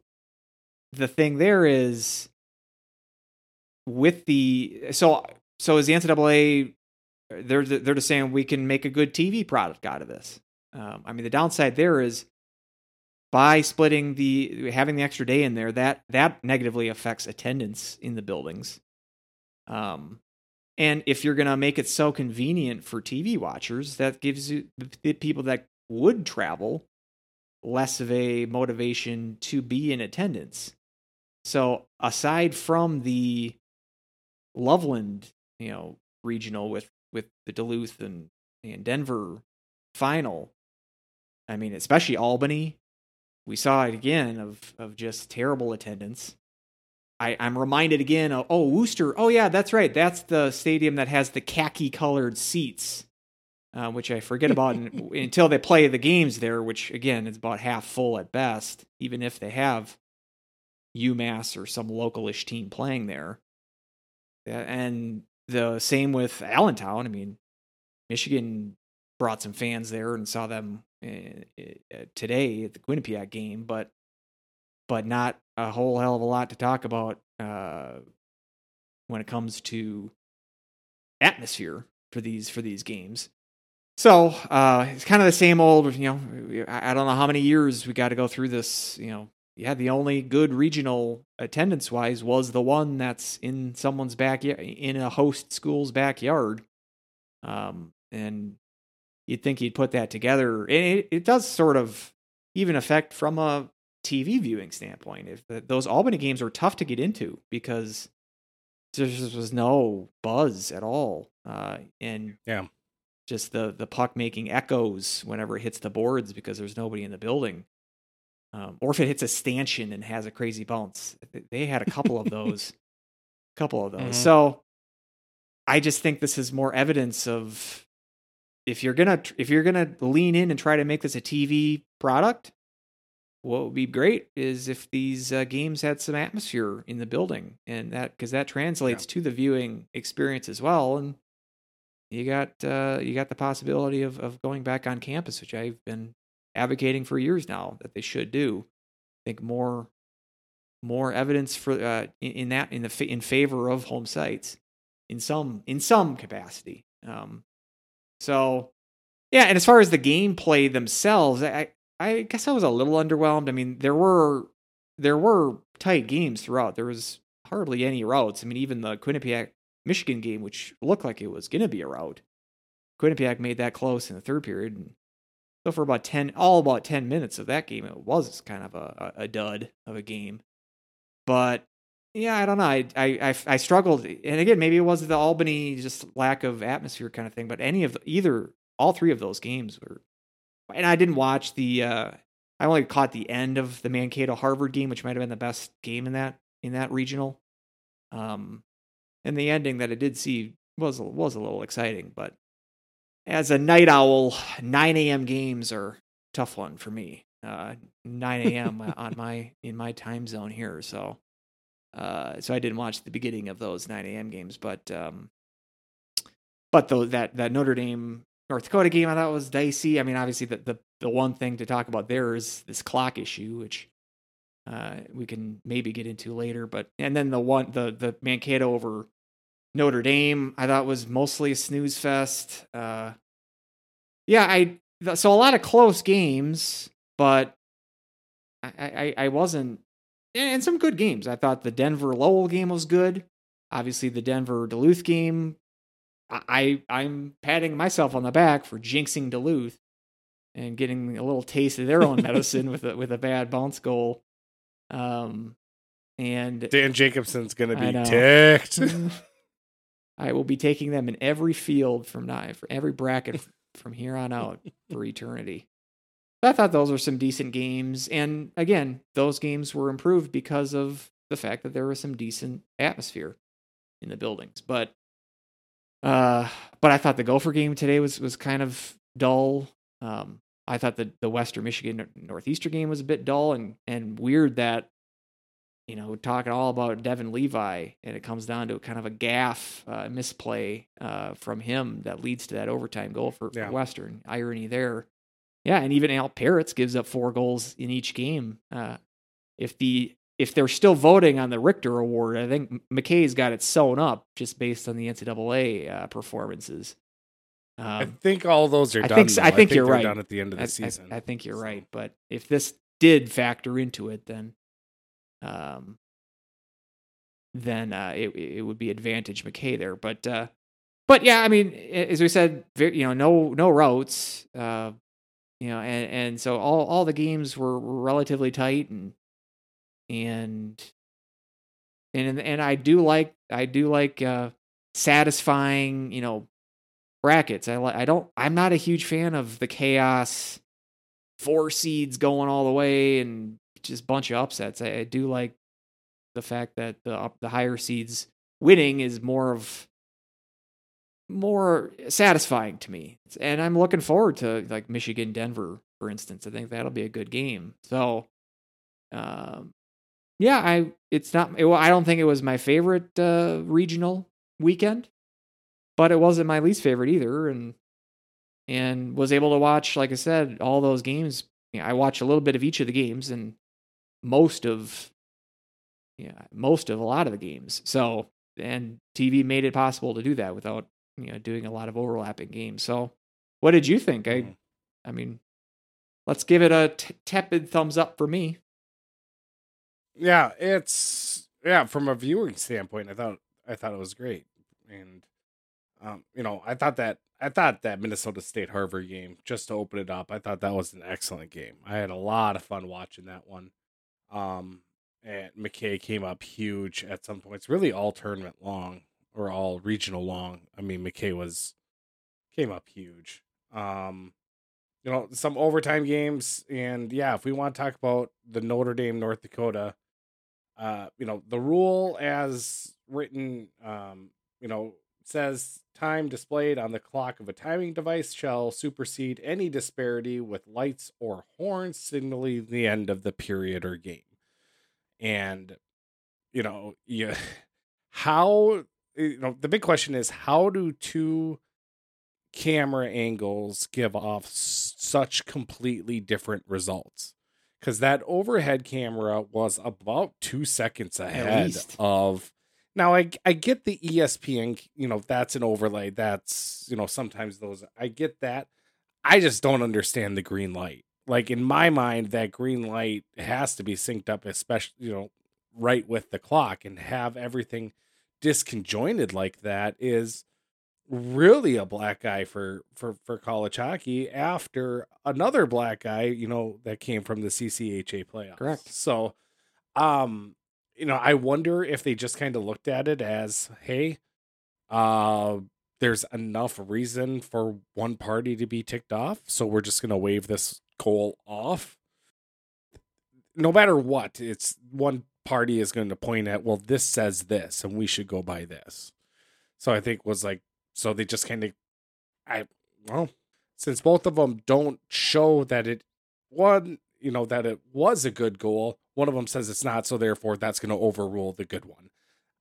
The thing there is with the so so is the NCAA they're they're just saying we can make a good TV product out of this. Um, I mean, the downside there is by splitting the having the extra day in there that that negatively affects attendance in the buildings. Um, and if you're to make it so convenient for TV watchers, that gives you the people that would travel less of a motivation to be in attendance. So aside from the Loveland, you know, regional with with the Duluth and and Denver final, I mean, especially Albany, we saw it again of of just terrible attendance. I, I'm reminded again of oh Worcester. Oh yeah, that's right. That's the stadium that has the khaki colored seats, uh, which I forget about in, until they play the games there. Which again is about half full at best, even if they have UMass or some localish team playing there. And the same with Allentown. I mean, Michigan brought some fans there and saw them uh, today at the Quinnipiac game, but but not a whole hell of a lot to talk about uh, when it comes to atmosphere for these for these games. So uh, it's kind of the same old, you know. I don't know how many years we got to go through this. You know, yeah, the only good regional attendance wise was the one that's in someone's backyard, in a host school's backyard. Um, and you'd think he'd put that together. And it, it does sort of even affect from a TV viewing standpoint. If the, those Albany games were tough to get into because there just was no buzz at all, uh, and yeah, just the the puck making echoes whenever it hits the boards because there's nobody in the building. Um, or if it hits a stanchion and has a crazy bounce, they had a couple of those, A couple of those. Mm-hmm. So I just think this is more evidence of if you're gonna if you're gonna lean in and try to make this a TV product, what would be great is if these uh, games had some atmosphere in the building, and that because that translates yeah. to the viewing experience as well. And you got uh, you got the possibility of of going back on campus, which I've been advocating for years now that they should do. I think more more evidence for uh, in, in, that in the in favor of home sites in some in some capacity. Um, so yeah, and as far as the gameplay themselves, I I guess I was a little underwhelmed. I mean, there were there were tight games throughout. There was hardly any routes. I mean, even the Quinnipiac Michigan game, which looked like it was going to be a route, Quinnipiac made that close in the third period. And so for about ten, all about ten minutes of that game, it was kind of a, a dud of a game. But yeah, I don't know. I, I I struggled, and again, maybe it was the Albany just lack of atmosphere kind of thing. But any of the, either all three of those games were and I didn't watch the. Uh, I only caught the end of the Mankato Harvard game, which might have been the best game in that in that regional. Um, and the ending that I did see was was a little exciting, but as a night owl, 9 a.m. games are tough one for me. Uh, 9 a.m. on my in my time zone here, so uh, so I didn't watch the beginning of those 9 a.m. games, but um, but though that that Notre Dame North Dakota game I thought was dicey. I mean, obviously the the, the one thing to talk about there is this clock issue, which uh, we can maybe get into later. But and then the one the the Mankato over Notre Dame I thought was mostly a snooze fest. Uh, yeah, I so a lot of close games, but I I, I wasn't and some good games. I thought the Denver Lowell game was good. Obviously, the Denver Duluth game I I'm patting myself on the back for jinxing Duluth and getting a little taste of their own medicine with a with a bad bounce goal. Um, and Dan Jacobson's gonna be ticked. I will be taking them in every field from now for every bracket from here on out for eternity. I thought those were some decent games, and again, those games were improved because of the fact that there was some decent atmosphere in the buildings. But uh, but I thought the Gopher game today was was kind of dull. Um, I thought the the Western Michigan Northeastern game was a bit dull and and weird that you know talking all about Devin Levi and it comes down to kind of a gaff uh, misplay uh, from him that leads to that overtime goal for, yeah. for Western. Irony there. Yeah, and even Al Perets gives up four goals in each game. Uh, if the if they're still voting on the Richter Award, I think McKay's got it sewn up just based on the NCAA uh, performances. Um, I think all those are I done. think s- though. I think you're right. Done at the end of the I, I- season. I, think you're So, right, but if this did factor into it, then, um, then uh, it it would be advantage McKay there. But uh, but yeah, I mean, as we said, you know, no no routes, uh, you know, and and so all all the games were, relatively tight and and and and I do like I do like uh, satisfying, you know, brackets. I like I don't I'm not a huge fan of the chaos four seeds going all the way and just a bunch of upsets. I, I do like the fact that the the higher seeds winning is more of more satisfying to me. And I'm looking forward to like Michigan Denver for instance. I think that'll be a good game. So um yeah, I it's not it, well, I don't think it was my favorite uh regional weekend, but it wasn't my least favorite either and and was able to watch like I said all those games. You know, I watched a little bit of each of the games and most of yeah, most of a lot of the games. So, and TV made it possible to do that without, you know, doing a lot of overlapping games. So, what did you think? I Mhm. I mean, let's give it a t- tepid thumbs up for me. Yeah, it's yeah. From a viewing standpoint, I thought I thought it was great, and um, you know, I thought that I thought that Minnesota State Harvard game just to open it up, I thought that was an excellent game. I had a lot of fun watching that one. Um, and McKay came up huge at some points, really all tournament long or all regional long. I mean, McKay was came up huge. Um, you know, some overtime games, and yeah, if we want to talk about the Notre Dame North Dakota, uh, you know, the rule as written, um, you know, says time displayed on the clock of a timing device shall supersede any disparity with lights or horns signaling the end of the period or game. And you know, you how eh, you know the big question is how do two camera angles give off such completely different results? Because that overhead camera was about two seconds ahead of. Now I I get the ESPN, you know, that's an overlay. That's you know sometimes those I get that. I just don't understand the green light. Like in my mind, that green light has to be synced up, especially you know, right with the clock, and have everything disconjointed like that is really a black guy for for for college hockey after another black guy you know that came from the CCHA playoffs. Correct. So um you know I wonder if they just kind of looked at it as hey uh there's enough reason for one party to be ticked off so we're just going to wave this goal off. No matter what it's one party is going to point at well this says this and we should go by this. So i think was like so they just kind of i well since both of them don't show that it one you know that it was a good goal one of them says it's not so therefore that's going to overrule the good one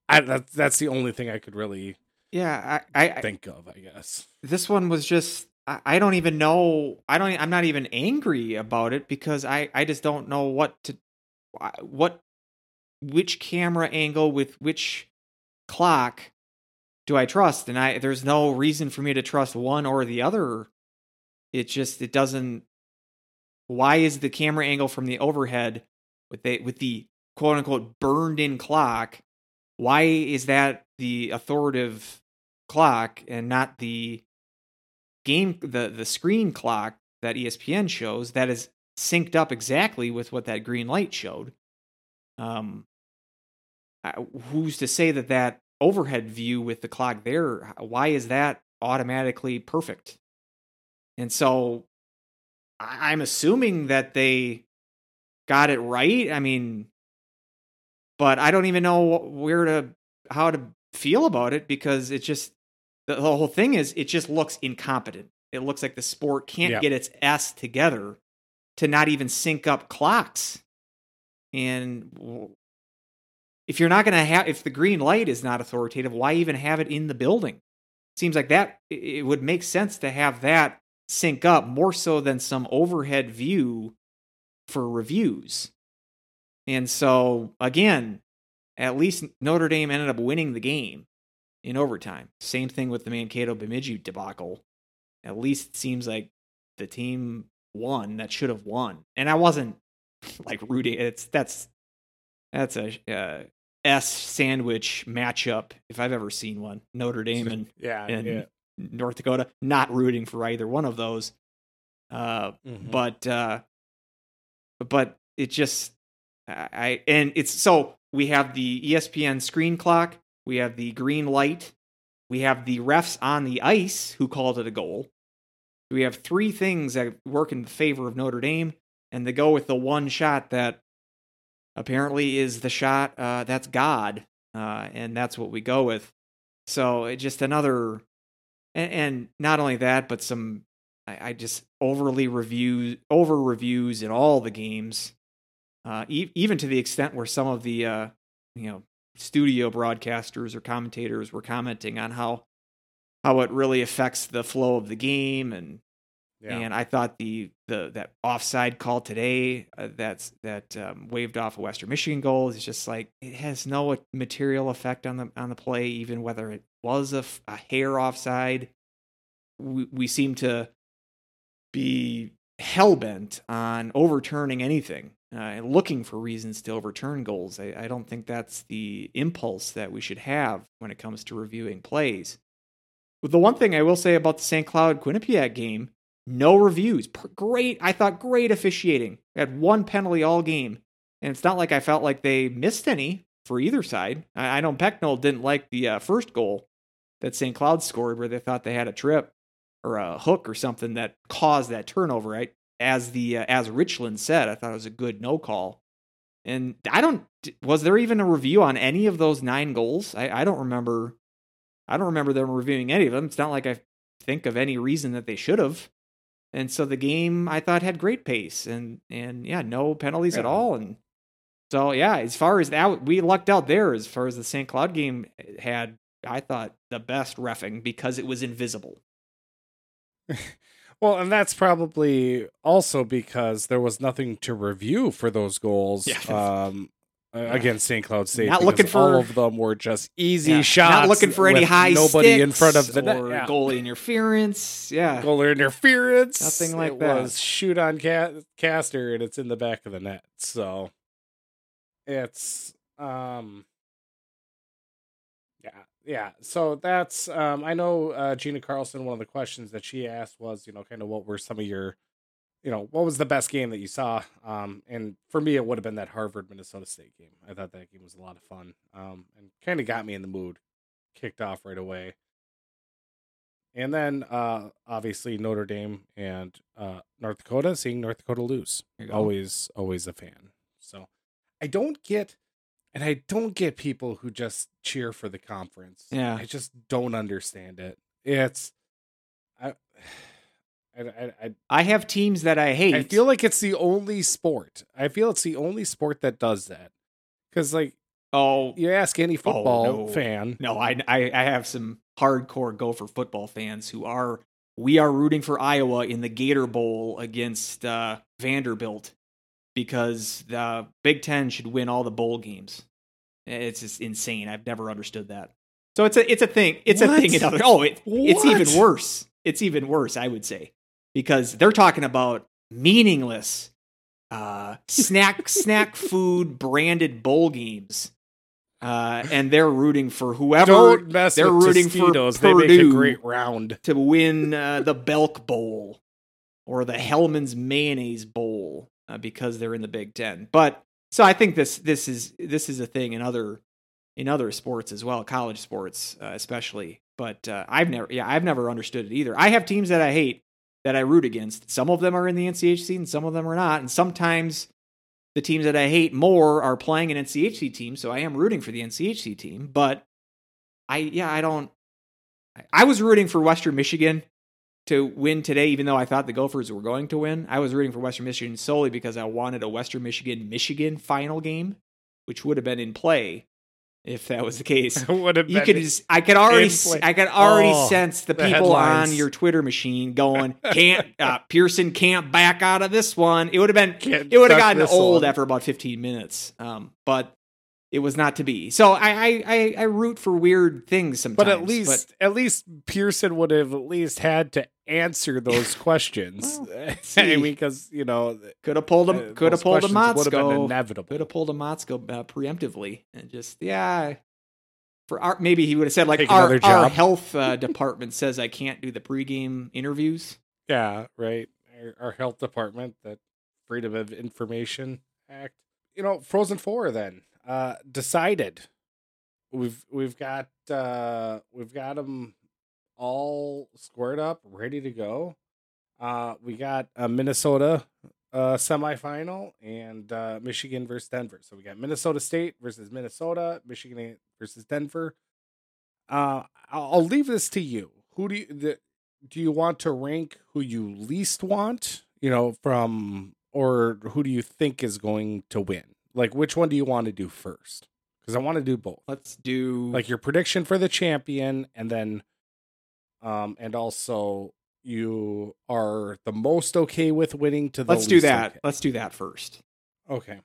I, that, that's the only thing i could really Yeah, I, I, think of i guess this one was just I, I don't even know. I don't. I'm not even angry about it because I I just don't know what to what which camera angle with which clock do I trust? And I there's no reason for me to trust one or the other. It just it doesn't. Why is the camera angle from the overhead with the with the quote unquote burned in clock? Why is that the authoritative clock and not the game the the screen clock that ESPN shows that is synced up exactly with what that green light showed. Um, who's to say that that overhead view with the clock there? Why is that automatically perfect? And so, I'm assuming that they got it right. I mean, but I don't even know where to how to feel about it because it just the, whole thing is it just looks incompetent. It looks like the sport can't Yeah. get its s together to not even sync up clocks. And if you're not going to have if the green light is not authoritative, why even have it in the building? Seems like that it would make sense to have that sync up more so than some overhead view for reviews. And so again, at least Notre Dame ended up winning the game in overtime. Same thing with the Mankato Bemidji debacle. At least it seems like the team won that should have won. And I wasn't like rooting. It's that's that's a uh, S sandwich matchup if I've ever seen one. Notre Dame and, yeah, and yeah. North Dakota. Not rooting for either one of those. Uh, Mhm. but uh, but it just I and it's so we have the ESPN screen clock, we have the green light, we have the refs on the ice who called it a goal. We have three things that work in favor of Notre Dame, and they go with the one shot that apparently is the shot uh, that's God, uh, and that's what we go with. So it just another, and, and not only that, but some I, I just overly review over reviews in all the games, uh, e- even to the extent where some of the uh, you know studio broadcasters or commentators were commenting on how how it really affects the flow of the game and yeah. and I thought the the that offside call today uh, that's that um, waved off a Western Michigan goal is just like it has no material effect on the on the play, even whether it was a, a hair offside. We we seem to be hell bent on overturning anything uh, looking for reasons to overturn goals. I, I don't think that's the impulse that we should have when it comes to reviewing plays. But the one thing I will say about the St. Cloud Quinnipiac game no reviews. Great. I thought great officiating. We had one penalty all game. And it's not like I felt like they missed any for either side. I, I know Pecknold didn't like the uh, first goal that St. Cloud scored where they thought they had a trip or a hook or something that caused that turnover, right? As the uh, as Richland said, I thought it was a good no call. And I don't was there even a review on any of those nine goals? I, I don't remember I don't remember them reviewing any of them. It's not like I think of any reason that they should have. And so the game I thought had great pace and and yeah, no penalties at all. And so yeah, as far as that we lucked out there as far as the St. Cloud game had I thought the best refing because it was invisible. Well, and that's probably also because there was nothing to review for those goals Yeah. um, against St. Cloud State. Not looking for- all of them were just easy Yeah, shots. Not looking for any high nobody in front of the net. Yeah. goalie interference. Yeah. Goal interference. Nothing like it that. Was shoot on ca- Castor and it's in the back of the net. So it's um yeah so that's um i know uh gina carlson one of the questions that she asked was you know kind of what were some of your you know what was the best game that you saw? Um and for me it would have been that harvard minnesota state game. I thought that game was a lot of fun um and kind of got me in the mood kicked off right away. And then uh obviously notre dame and uh north dakota seeing north dakota lose. There you go. always always a fan. So i don't get and i don't get people who just cheer for the conference Yeah. i just don't understand it it's i i i, I have teams that I hate. I feel like it's the only sport. I feel it's the only sport that does that. Because like oh you ask any football no. fan, No, I, I I have some hardcore Gopher football fans who are we are rooting for Iowa in the Gator Bowl against uh, Vanderbilt because the Big Ten should win all the bowl games. It's just insane. I've never understood that. So it's a it's a thing. It's a thing in other. Oh, it, it's even worse. It's even worse. I would say because they're talking about meaningless uh, snack snack food branded bowl games. Uh, and they're rooting for whoever they're rooting for Tostitos. They make a Purdue. great round. to win uh, the Belk Bowl or the Hellmann's Mayonnaise Bowl uh, because they're in the Big Ten. But so I think this this is this is a thing in other in other sports as well, college sports uh, especially. But uh, I've never yeah I've never understood it either. I have teams that I hate that I root against. Some of them are in the NCHC and some of them are not. And sometimes the teams that I hate more are playing an NCHC team, so I am rooting for the NCHC team. But I yeah I don't. I- I was rooting for Western Michigan to win today, even though I thought the Gophers were going to win. I was rooting for Western Michigan solely because I wanted a Western Michigan Michigan final game, which would have been in play. if that was the case. would have You could just, I could already, in s- play. I could already Oh, sense the the people on your Twitter machine going, "Can't uh, Pearson can't back out of this one." It would have been, Can't it would have gotten old one. after about 15 minutes. Um, but it was not to be. So I, I, I, I root for weird things sometimes. But at least, at least Pearson would have at least had to answer those questions. Well, I mean, because you know, could have pulled uh, could have pulled a questions would have been Motzko. inevitable. Could have pulled a Motzko uh, preemptively and just yeah. For our, maybe he would have said like Take our, our health uh, department says I can't do the pregame interviews. Yeah, right. Our, our health department, that Freedom of Information Act. You know, Frozen Four. Then uh, decided. We've we've got uh, we've got them all squared up, ready to go. Uh, we got a Minnesota uh, semifinal and uh, Michigan versus Denver. So we got Minnesota State versus Minnesota, Michigan versus Denver. Uh, I'll, I'll leave this to you. Who do you the, do you want to rank who you least want? You know, from or who do you think is going to win? Like, which one do you want to do first? Because I want to do both Let's do like your prediction for the champion and then um and also you are the most okay with winning to the let's do that. okay. Let's do that first. okay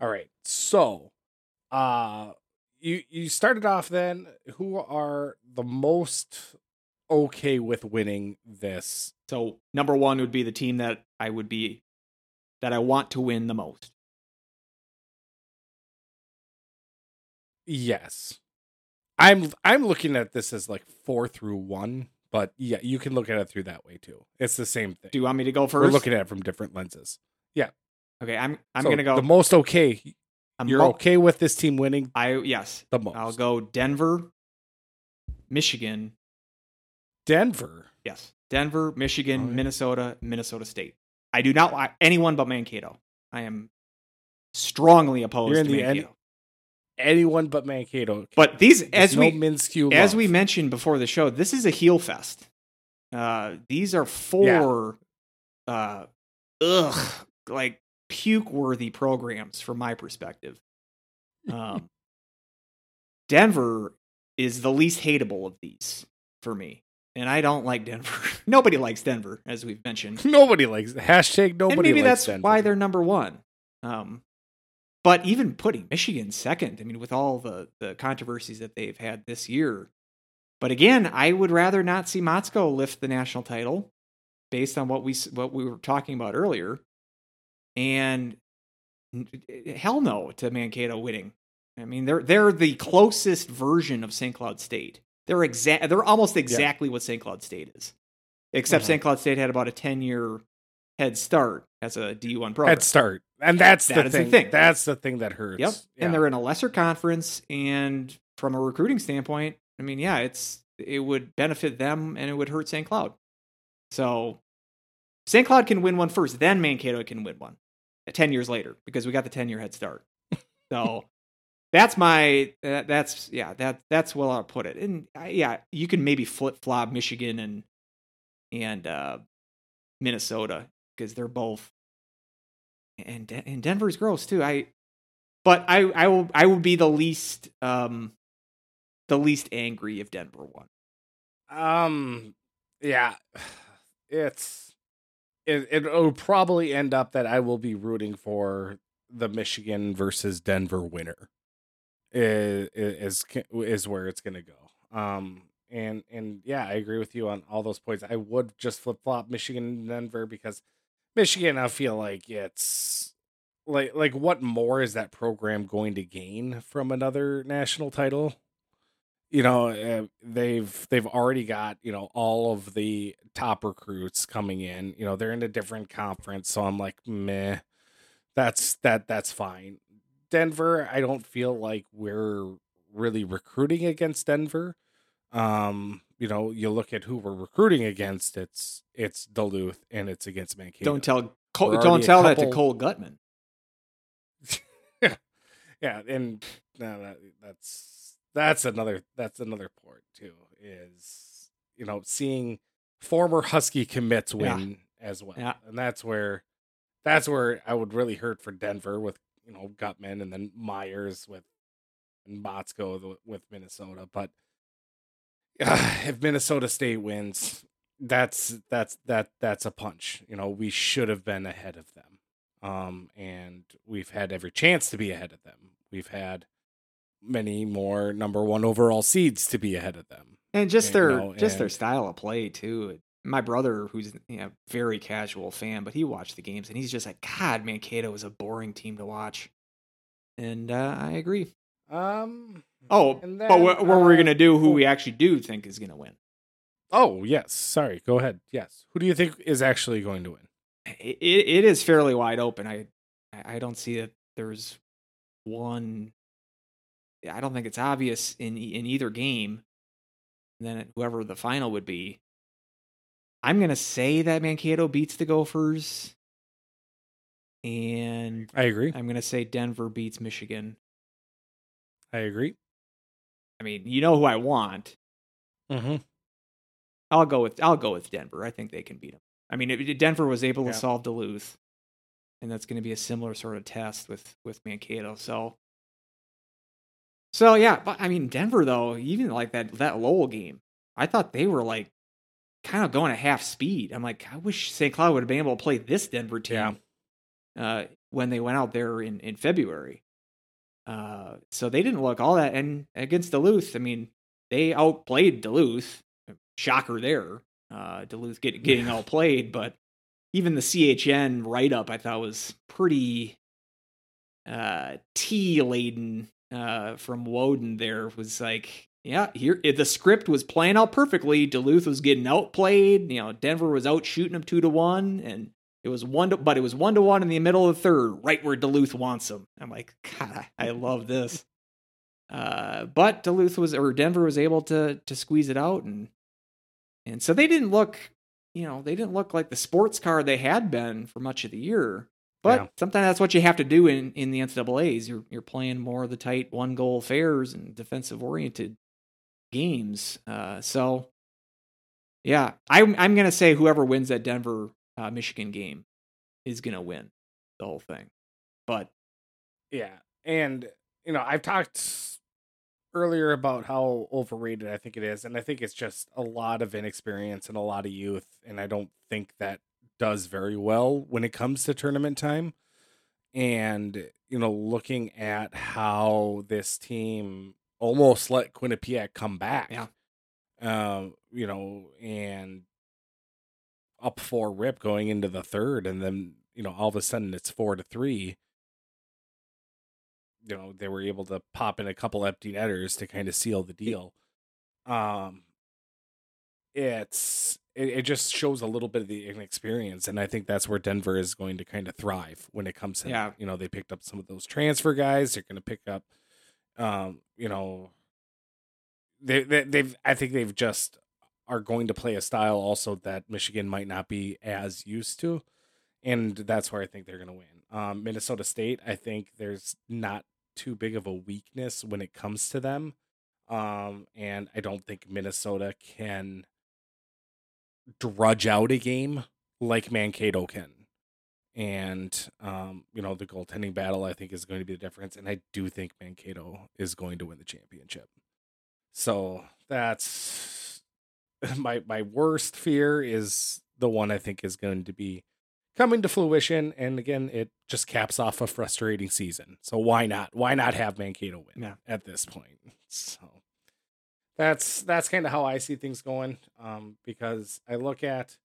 all right so uh you you started off then who are the most okay with winning this So number one would be the team that I would be that I want to win the most. Yes i'm i'm looking at this as like four through one but yeah you can look at it through that way too it's the same thing Do you want me to go 1st we're looking at it from different lenses Yeah. Okay, I'm I'm So gonna go. the most okay. I'm You're mo- okay with this team winning I yes. the most. I'll go Denver, Michigan. Denver. Yes, Denver, Michigan. Minnesota, Minnesota State. I do not want anyone but Mankato. I am strongly opposed You're in to the Mankato. end- Anyone but Mankato. but these, There's as no we Minshew as love. we mentioned before the show, this is a heel fest. Uh, these are four, uh, ugh, like puke worthy programs from my perspective. Um, Denver is the least hateable of these for me, and I don't like Denver. Nobody likes Denver, as we've mentioned. nobody likes hashtag nobody. and maybe that's Denver. why they're number one. Um, but even putting Michigan second, I mean, with all the the controversies that they've had this year. But again, I would rather not see Motzko lift the national title, based on what we what we were talking about earlier. And hell no to Mankato winning. I mean, they're they're the closest version of St. Cloud State. They're exact. They're almost exactly what St. Cloud State is, except Mhm. St. Cloud State had about a ten year head start as a D1 program. head start, and that's That the is the thing. thing. That's the thing that hurts. Yep. Yeah. And they're in a lesser conference and from a recruiting standpoint, I mean, yeah, it's it would benefit them and it would hurt St. Cloud. So St. Cloud can win one first, then Mankato can win one. uh, 10 years later because we got the 10 year head start. So that's my that, that's yeah, that that's well I'll put it. And I, yeah, you can maybe flip-flop Michigan and and uh Minnesota because they're both and De- and Denver's gross too. I but I I will I will be the least um the least angry if Denver won. Um, yeah, it's it. It'll probably end up that I will be rooting for the Michigan versus Denver winner. Is is is where it's gonna go. Um, and and yeah, I agree with you on all those points. I would just flip flop Michigan and Denver because Michigan, I feel like it's like like what more is that program going to gain from another national title? you know uh, they've they've already got you know all of the top recruits coming in you know they're in a different conference so i'm like meh that's that that's fine denver i don't feel like we're really recruiting against denver um you know you look at who we're recruiting against it's it's duluth and it's against mankato Don't tell Cole, don't tell that to Cole Guttman. yeah and no, that, that's that's another that's another port too is you know seeing former husky commits Yeah. win as well Yeah. and that's where that's where i would really hurt for denver with you know guttman and then meyers with and Motzko with- Minnesota. But if Minnesota State wins, that's that's that that's a punch. You know, we should have been ahead of them, um, and we've had every chance to be ahead of them. We've had many more number one overall seeds to be ahead of them. and just and, their you know, just their style of play too. My brother, who's you know, very casual fan, but he watched the games and he's just like, God, Mankato is a boring team to watch, and uh, I agree. Um. Oh, and but then, what, what we're uh, gonna do? Who oh. we actually do think is gonna win? Oh yes. Sorry. Go ahead. Yes. Who do you think is actually going to win? It, it, it is fairly wide open. I I I don't see that there's one. I don't think it's obvious in in either game. And then whoever the final would be, I'm gonna say that Mankato beats the Gophers, and I agree. I'm gonna say Denver beats Michigan. I agree. I mean, you know who I want. Mm-hmm. I'll go with I'll go with Denver. I think they can beat them. I mean, it, Denver was able to solve Duluth, and that's going to be a similar sort of test with with Mankato. So, so yeah, but I mean, Denver though, even like that that Lowell game, I thought they were like kind of going at half speed. I'm like, I wish St. Cloud would have been able to play this Denver team uh, when they went out there in in February. Uh, so they didn't look all that. And against Duluth, I mean, they outplayed Duluth. Shocker there. Uh, Duluth get, getting outplayed, but even the CHN write up I thought was pretty uh, tea laden uh, from Wodon. There was like, yeah, here the script was playing out perfectly. Duluth was getting outplayed. You know, Denver was out shooting them two to one, and it was one to, but it was one to one in the middle of the third, right where Duluth wants them. I'm like, God, I love this. Uh, but Duluth was or Denver was able to to squeeze it out, and and so they didn't look, you know, they didn't look like the sports car they had been for much of the year. But Yeah. sometimes that's what you have to do in in the NCAA's. You're you're playing more of the tight one goal affairs and defensive oriented games. Uh, so yeah, I'm I'm gonna say whoever wins that Denver uh, Michigan game is gonna win the whole thing. But Yeah, and you know, I've talked earlier about how overrated I think it is, and I think it's just a lot of inexperience and a lot of youth, and I don't think that does very well when it comes to tournament time. And you know, looking at how this team almost let Quinnipiac come back, Yeah. um, you know, and up four rip going into the third, and then you know, all of a sudden it's four to three you know they were able to pop in a couple empty netters to kind of seal the deal um it's it, it just shows a little bit of the inexperience and i think that's where denver is going to kind of thrive when it comes to Yeah. you know they picked up some of those transfer guys they're going to pick up um you know they, they they've i think they've just are going to play a style also that michigan might not be as used to and that's where I think they're going to win. Um, Minnesota State, I think there's not too big of a weakness when it comes to them, um, and I don't think Minnesota can drudge out a game like Mankato can. And um, you know the goaltending battle, I think, is going to be the difference, and I do think Mankato is going to win the championship. So that's my my worst fear is the one I think is going to be coming to fruition and again it just caps off a frustrating season. So why not? Why not have mankato win Yeah. at this point? So that's that's kind of how i see things going um because i look at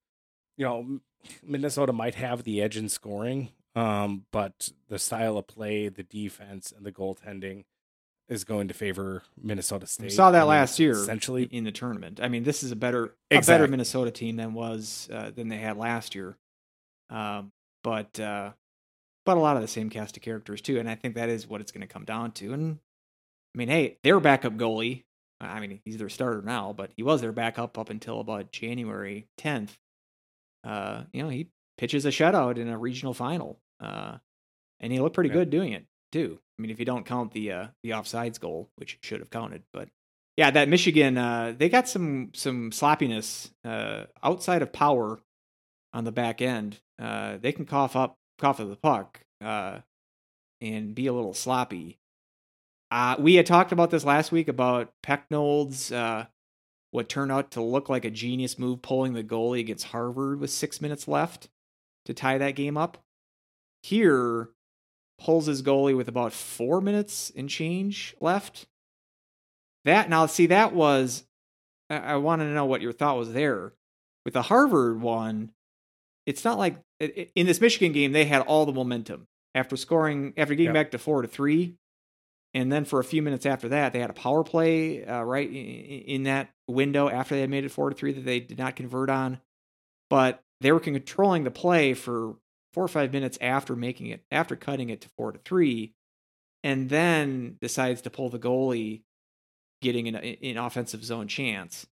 you know minnesota might have the edge in scoring um but the style of play the defense and the goaltending is going to favor minnesota state we saw that I mean, last year essentially in the tournament. I mean, this is a better a better Minnesota team than was uh, than they had last year. Um, but uh, but a lot of the same cast of characters too, and I think that is what it's going to come down to. And I mean, hey, their backup goalie. I mean, he's their starter now, but he was their backup up until about January 10th. Uh, you know, he pitches a shutout in a regional final, uh, and he looked pretty Yeah. good doing it too. I mean, if you don't count the uh, the offsides goal, which should have counted, but yeah, that Michigan, uh, they got some some sloppiness uh, outside of power on the back end. Uh, they can cough up, cough of the puck, uh, and be a little sloppy. Uh, we had talked about this last week about Pecknold's uh, what turned out to look like a genius move, pulling the goalie against Harvard with six minutes left to tie that game up. Here, pulls his goalie with about four minutes and change left. That now, see, that was I, I wanted to know what your thought was there. With the Harvard one, it's not like in this Michigan game they had all the momentum after scoring after getting back to four to three, and then for a few minutes after that they had a power play uh, right in, in that window after they had made it four to three that they did not convert on, but they were controlling the play for four or five minutes after making it after cutting it to four to three, and then decides to pull the goalie getting an, an offensive zone chance.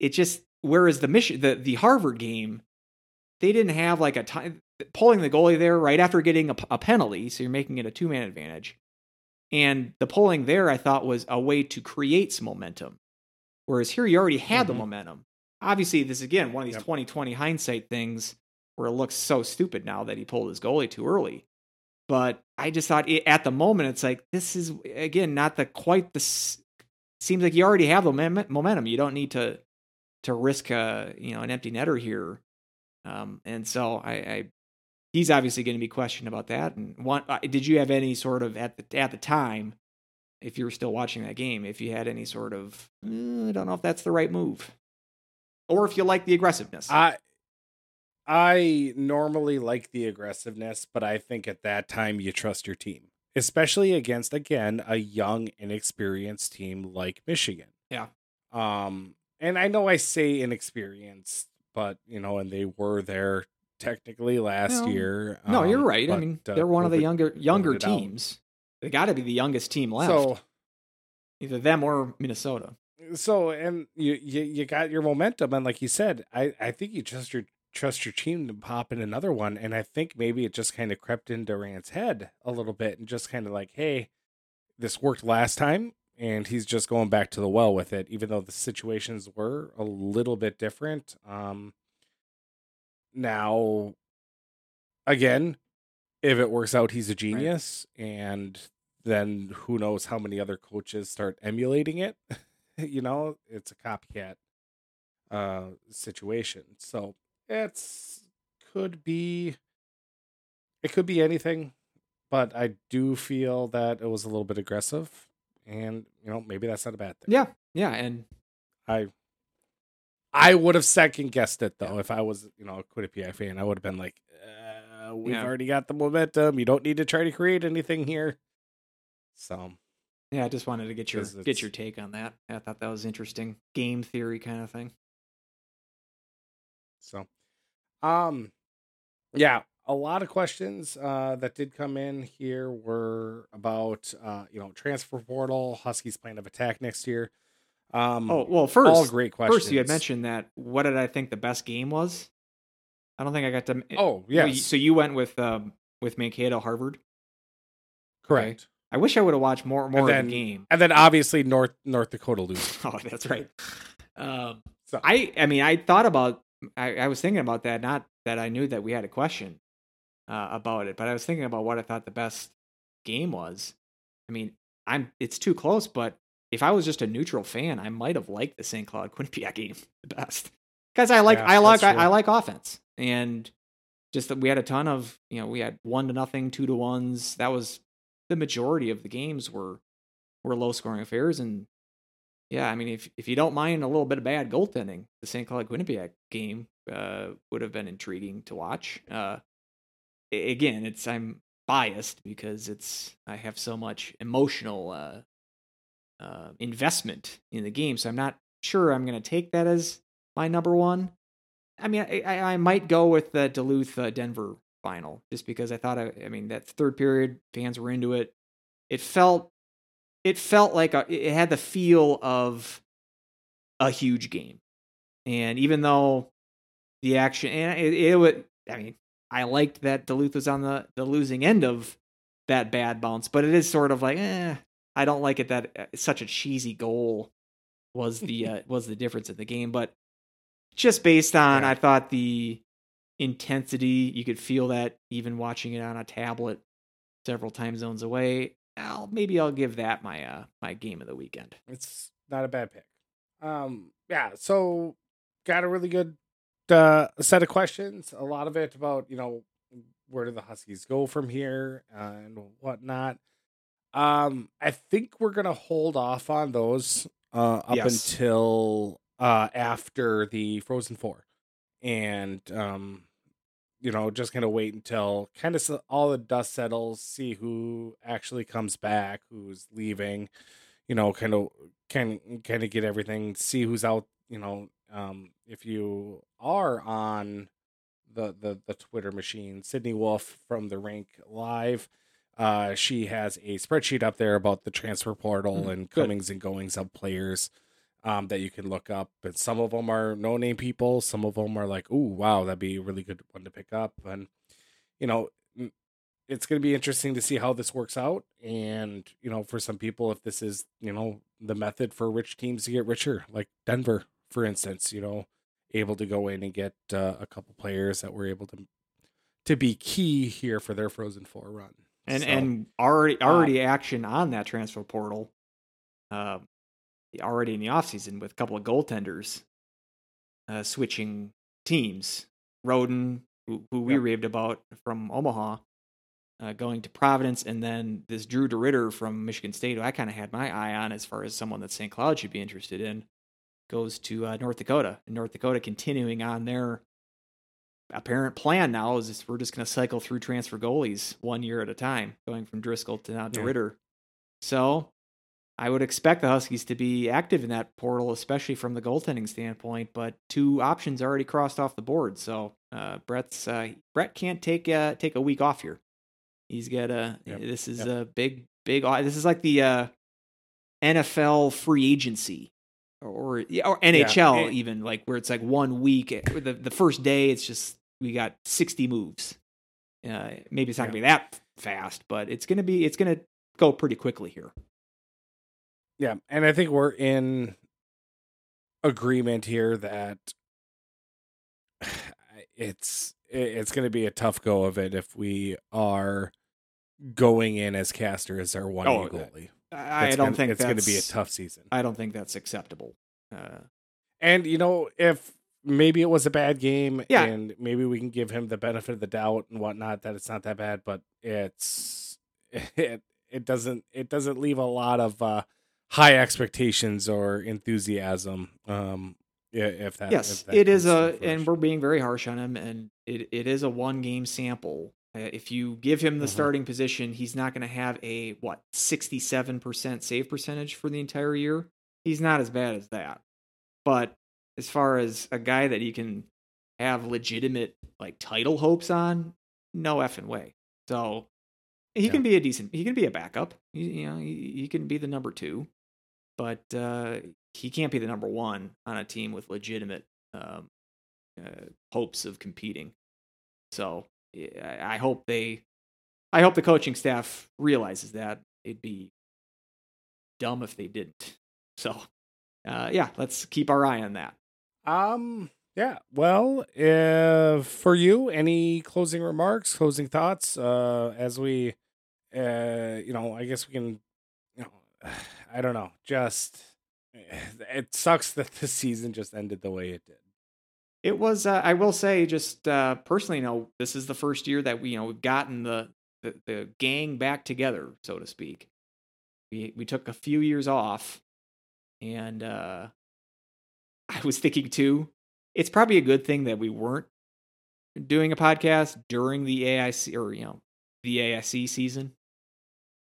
It just whereas the mission the the Harvard game, they didn't have like a time pulling the goalie there right after getting a, a penalty, so you're making it a two man advantage. And the pulling there, I thought, was a way to create some momentum. Whereas here, you already had mm-hmm. the momentum. Obviously, this again one of these yep. 2020 hindsight things where it looks so stupid now that he pulled his goalie too early. But I just thought it, at the moment, it's like this is again not the quite the seems like you already have the momentum. You don't need to to risk a you know an empty netter here. Um, and so I, I he's obviously going to be questioned about that. And one, uh, did you have any sort of at the at the time, if you were still watching that game, if you had any sort of eh, I don't know if that's the right move, or if you like the aggressiveness. I I normally like the aggressiveness, but I think at that time you trust your team especially against again a young inexperienced team like Michigan. Yeah. Um and I know I say inexperienced, but you know, and they were there technically last year. No, um, you're right. But, I mean, they're uh, one of the younger younger teams. They got to be the youngest team left. So either them or Minnesota. So and you, you you got your momentum, and like you said, I I think you trust your trust your team to pop in another one. And I think maybe it just kind of crept into Rand's head a little bit and just kind of like, hey, this worked last time. And he's just going back to the well with it, even though the situations were a little bit different. Um, now, again, if it works out, he's a genius. Right. And then who knows how many other coaches start emulating it. you know, it's a copycat uh situation. So it's could be it could be anything, but I do feel that it was a little bit aggressive, and you know maybe that's not a bad thing. Yeah, yeah, and I I would have second guessed it though if I was you know a Quinnipiac fan. I would have been like, uh, we've yeah. already got the momentum. You don't need to try to create anything here. So yeah, I just wanted to get your get your take on that. I thought that was interesting game theory kind of thing. So um, yeah, a lot of questions uh, that did come in here were about uh, you know transfer portal, Huskies plan of attack next year. Um, oh well, first all great questions. First, you had mentioned that. What did I think the best game was? I don't think I got to. Oh yeah. So you went with um, with Mankato Harvard. Correct. Okay. I wish I would have watched more more then, of the game. And then obviously North North Dakota lose. oh, that's right. Um, so I I mean I thought about I, I was thinking about that. Not that I knew that we had a question uh, about it, but I was thinking about what I thought the best game was. I mean, I'm it's too close, but if I was just a neutral fan, I might have liked the St. Cloud Quinnipiac game the best because I like yeah, I like I, I, like offense and just that we had a ton of you know we had one to nothing, two to ones. That was the majority of the games were were low scoring affairs, and yeah, I mean, if if you don't mind a little bit of bad goaltending, the St. Cloud Quinnipiac game uh, would have been intriguing to watch. Uh, again, it's I'm biased because it's I have so much emotional uh, uh investment in the game, so I'm not sure I'm going to take that as my number one. I mean, I, I might go with the Duluth uh, Denver final just because I thought I, I mean that third period fans were into it. It felt it felt like a, it had the feel of a huge game. And even though the action and it, it would, I mean, I liked that Duluth was on the the losing end of that bad bounce, but it is sort of like, eh, I don't like it that uh, such a cheesy goal was the uh, was the difference in the game. But just based on, yeah. I thought the intensity, you could feel that even watching it on a tablet several time zones away. I'll maybe I'll give that my uh my game of the weekend. It's not a bad pick. Um, yeah. So got a really good uh, set of questions. A lot of it about you know where do the Huskies go from here and whatnot. Um, I think we're gonna hold off on those uh, up Yes. until uh, after the Frozen Four, and um, you know, just gonna wait until kind of all the dust settles, see who actually comes back, who's leaving, you know, kind of can kind of get everything, see who's out, you know, um, if you are on the the the Twitter machine, Sydney Wolf from the Rink Live. Uh, she has a spreadsheet up there about the transfer portal Mm, and good. comings and goings of players um, that you can look up. And some of them are no name people. Some of them are like, "Ooh, wow, that'd be a really good one to pick up." And you know, it's going to be interesting to see how this works out. And you know, for some people, if this is you know the method for rich teams to get richer, like Denver, for instance, you know, able to go in and get uh, a couple players that were able to to be key here for their Frozen Four run. And So, and already already action on that transfer portal. Uh, already in the offseason with a couple of goaltenders uh, switching teams. Roden, who, who we Yep. raved about from Omaha, uh, going to Providence, and then this Drew DeRidder from Michigan State, who I kind of had my eye on as far as someone that St. Cloud should be interested in, goes to uh, North Dakota. And North Dakota continuing on their apparent plan now is we're just going to cycle through transfer goalies one year at a time, going from Driscoll to now Yeah. DeRidder. So I would expect the Huskies to be active in that portal, especially from the goaltending standpoint. But two options already crossed off the board, so uh, Brett's uh, Brett can't take uh, take a week off here. He's got a. Yep, This is yep. a big, big. This is like the uh, NFL free agency, or or NHL and- even like where it's like one week. eh, The the first day, it's just we got sixty moves. Uh, maybe it's not gonna be that fast, but it's gonna be. It's gonna go pretty quickly here. Yeah, and I think we're in agreement here that it's it's going to be a tough go of it if we are going in as Castor as our one Oh, goalie. I It's don't gonna- think it's going to be a tough season. I don't think that's acceptable. Uh, And you know, if maybe it was a bad game, Yeah. and maybe we can give him the benefit of the doubt and whatnot that it's not that bad, but it's it it doesn't it doesn't leave a lot of uh, high expectations or enthusiasm. Um, if that yes, if that it is a, and we're being very harsh on him, and it, it is a one game sample. Uh, if you give him the Mhm. starting position, he's not going to have a what sixty seven percent save percentage for the entire year. He's not as bad as that, but as far as a guy that you can have legitimate like title hopes on, no effing way. So he Yeah. can be a decent. He can be a backup. He, you know, he, he can be the number two, but uh, he can't be the number one on a team with legitimate um, uh, hopes of competing. So I hope they, I hope the coaching staff realizes that. It'd be dumb if they didn't. So, uh, yeah, let's keep our eye on that. Um. Yeah. Well, uh, for you, any closing remarks, closing thoughts? Uh, as we, uh, you know, I guess we can. You know, I don't know. Just it sucks that the season just ended the way it did. It was. Uh, I will say, just uh, personally, you know, this is the first year that we, you know, we've gotten the, the the gang back together, so to speak. We we took a few years off, and uh, I was thinking too, it's probably a good thing that we weren't doing a podcast during the AIC or you know the ASC season,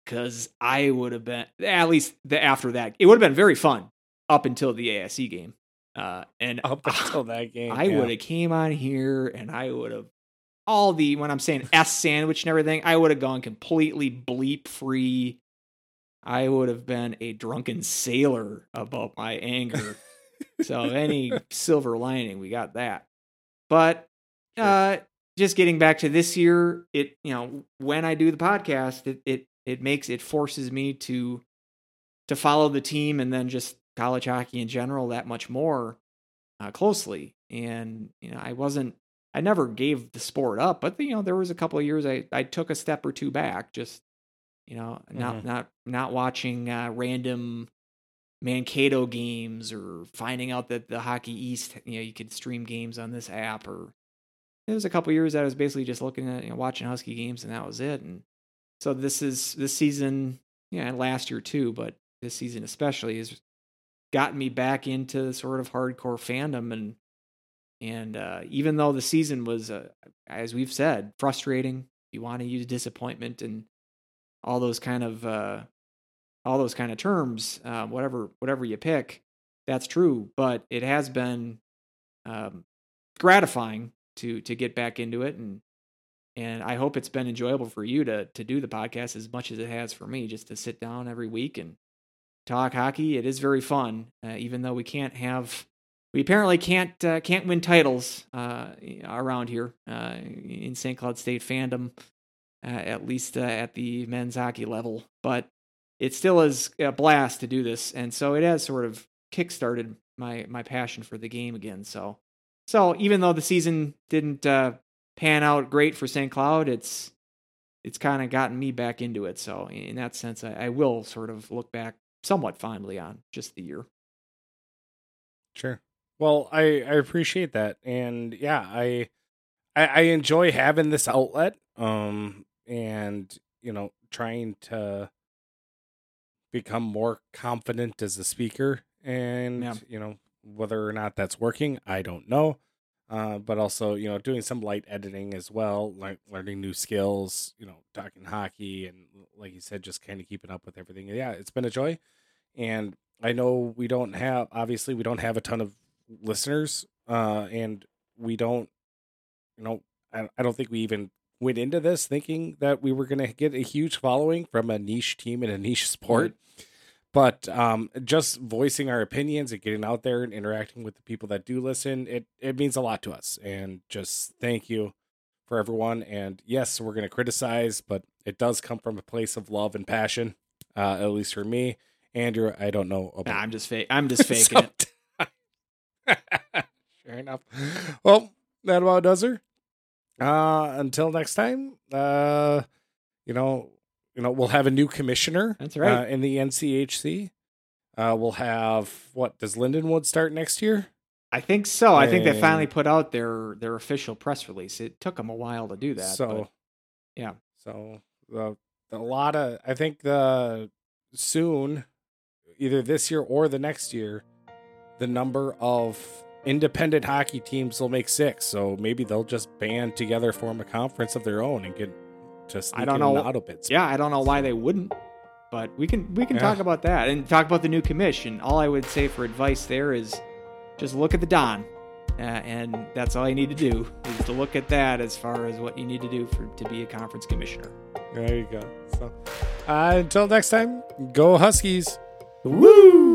because I would have been at least the after that it would have been very fun up until the ASC game. Uh, and Up until that game, I yeah. would have came on here and I would have all the when I'm saying S sandwich and everything, I would have gone completely bleep free. I would have been a drunken sailor about my anger. so any silver lining, we got that. But uh just getting back to this year, it you know, when I do the podcast, it it it makes it forces me to to follow the team and then just college hockey in general that much more uh, closely. And you know, I wasn't, I never gave the sport up, but you know, there was a couple of years I I took a step or two back, just You know, not Mhm. not not watching uh, random Mankato games or finding out that the Hockey East, you know, you could stream games on this app. Or there was a couple years that I was basically just looking at, you know, watching Husky games, and that was it. And so this is this season, yeah, and last year too, but this season especially has gotten me back into sort of hardcore fandom and and uh, even though the season was, uh, as we've said, frustrating, you want to use disappointment and all those kind of uh, all those kind of terms, uh, whatever whatever you pick, that's true. But it has been um, gratifying to to get back into it, and and I hope it's been enjoyable for you to to do the podcast as much as it has for me, just to sit down every week and talk hockey. It is very fun, uh, even though we can't have we apparently can't uh, can't win titles uh, around here uh, in St. Cloud State fandom, uh, at least uh, at the men's hockey level. But it still is a blast to do this, and so it has sort of kickstarted my my passion for the game again. So so even though the season didn't uh, pan out great for St. Cloud, it's it's kind of gotten me back into it. So in that sense, I, I will sort of look back somewhat fondly on just the year. Sure. Well, I I appreciate that, and yeah, I I, I enjoy having this outlet, um, and you know, trying to become more confident as a speaker, and Yeah. you know, whether or not that's working, I don't know. Uh, but also, you know, doing some light editing as well, like learning new skills, you know, talking hockey, and like you said, just kind of keeping up with everything. Yeah, it's been a joy, and I know we don't have obviously we don't have a ton of listeners uh and we don't you know I, I don't think we even went into this thinking that we were going to get a huge following from a niche team in a niche sport but um just voicing our opinions and getting out there and interacting with the people that do listen it it means a lot to us and just thank you for everyone and yes we're going to criticize but it does come from a place of love and passion uh at least for me andrew i don't know about Nah, I'm just fake. I'm just faking it. sure enough. Well, that about does her. Uh, until next time, uh, you know, you know, we'll have a new commissioner. That's right. Uh, in the NCHC. Uh, we'll have what does Lindenwood start next year? I think so. I think they finally put out their their official press release. It took them a while to do that. so, but yeah. So the a lot of I think the soon, either this year or the next year, the number of independent hockey teams will make six. So maybe they'll just band together, form a conference of their own, and get just I don't know. auto bids. yeah, I don't know why they wouldn't, but we can we can Yeah. talk about that and talk about the new commission. All I would say for advice there is just look at the Don, uh, and that's all you need to do is to look at that as far as what you need to do for to be a conference commissioner. There you go. So uh, until next time, go Huskies. Woo!